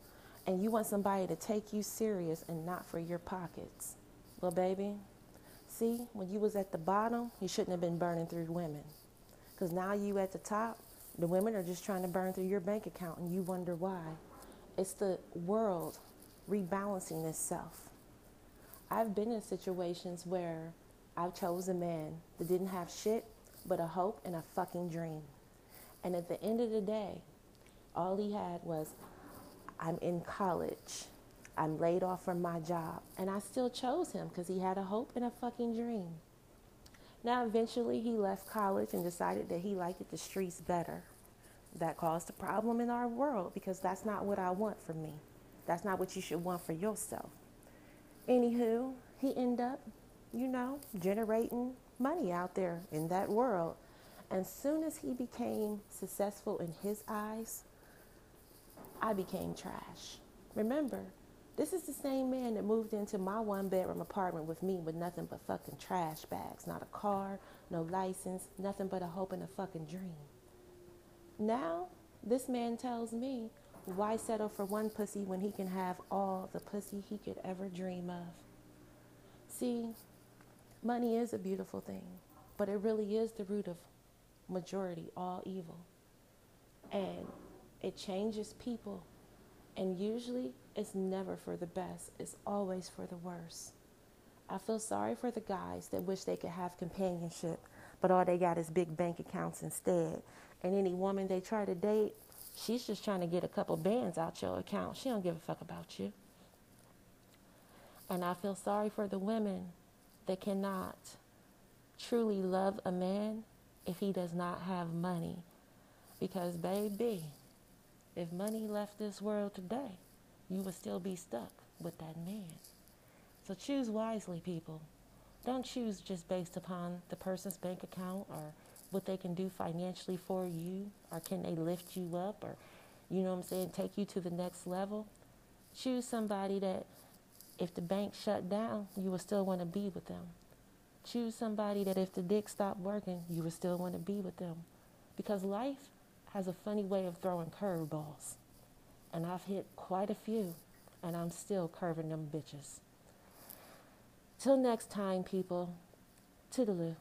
and you want somebody to take you serious and not for your pockets. Well, baby, see, when you was at the bottom, you shouldn't have been burning through women. Because now you at the top, the women are just trying to burn through your bank account and you wonder why. It's the world rebalancing itself. I've been in situations where I've chose a man that didn't have shit but a hope and a fucking dream. And at the end of the day, all he had was, I'm in college. I'm laid off from my job. And I still chose him because he had a hope and a fucking dream. Now, eventually, he left college and decided that he liked the streets better. That caused a problem in our world because that's not what I want for me. That's not what you should want for yourself. Anywho, he ended up, you know, generating money out there in that world. And as soon as he became successful in his eyes, I became trash. Remember, this is the same man that moved into my one bedroom apartment with me with nothing but fucking trash bags. Not a car, no license, nothing but a hope and a fucking dream. Now, this man tells me why settle for one pussy when he can have all the pussy he could ever dream of? See, money is a beautiful thing, but it really is the root of majority all evil. And it changes people. And usually it's never for the best, it's always for the worst. I feel sorry for the guys that wish they could have companionship, but all they got is big bank accounts instead. And any woman they try to date, She's just trying to get a couple bands out your account. She don't give a fuck about you. And I feel sorry for the women that cannot truly love a man if he does not have money. Because, baby, if money left this world today, you would still be stuck with that man. So choose wisely, people. don't choose just based upon the person's bank account or what they can do financially for you or can they lift you up or you know what I'm saying, take you to the next level. Choose somebody that if the bank shut down, you will still want to be with them. Choose somebody that if the dick stopped working, you would still want to be with them. Because life has a funny way of throwing curveballs. And I've hit quite a few, and I'm still curving them bitches. Till next time, people, toodaloo.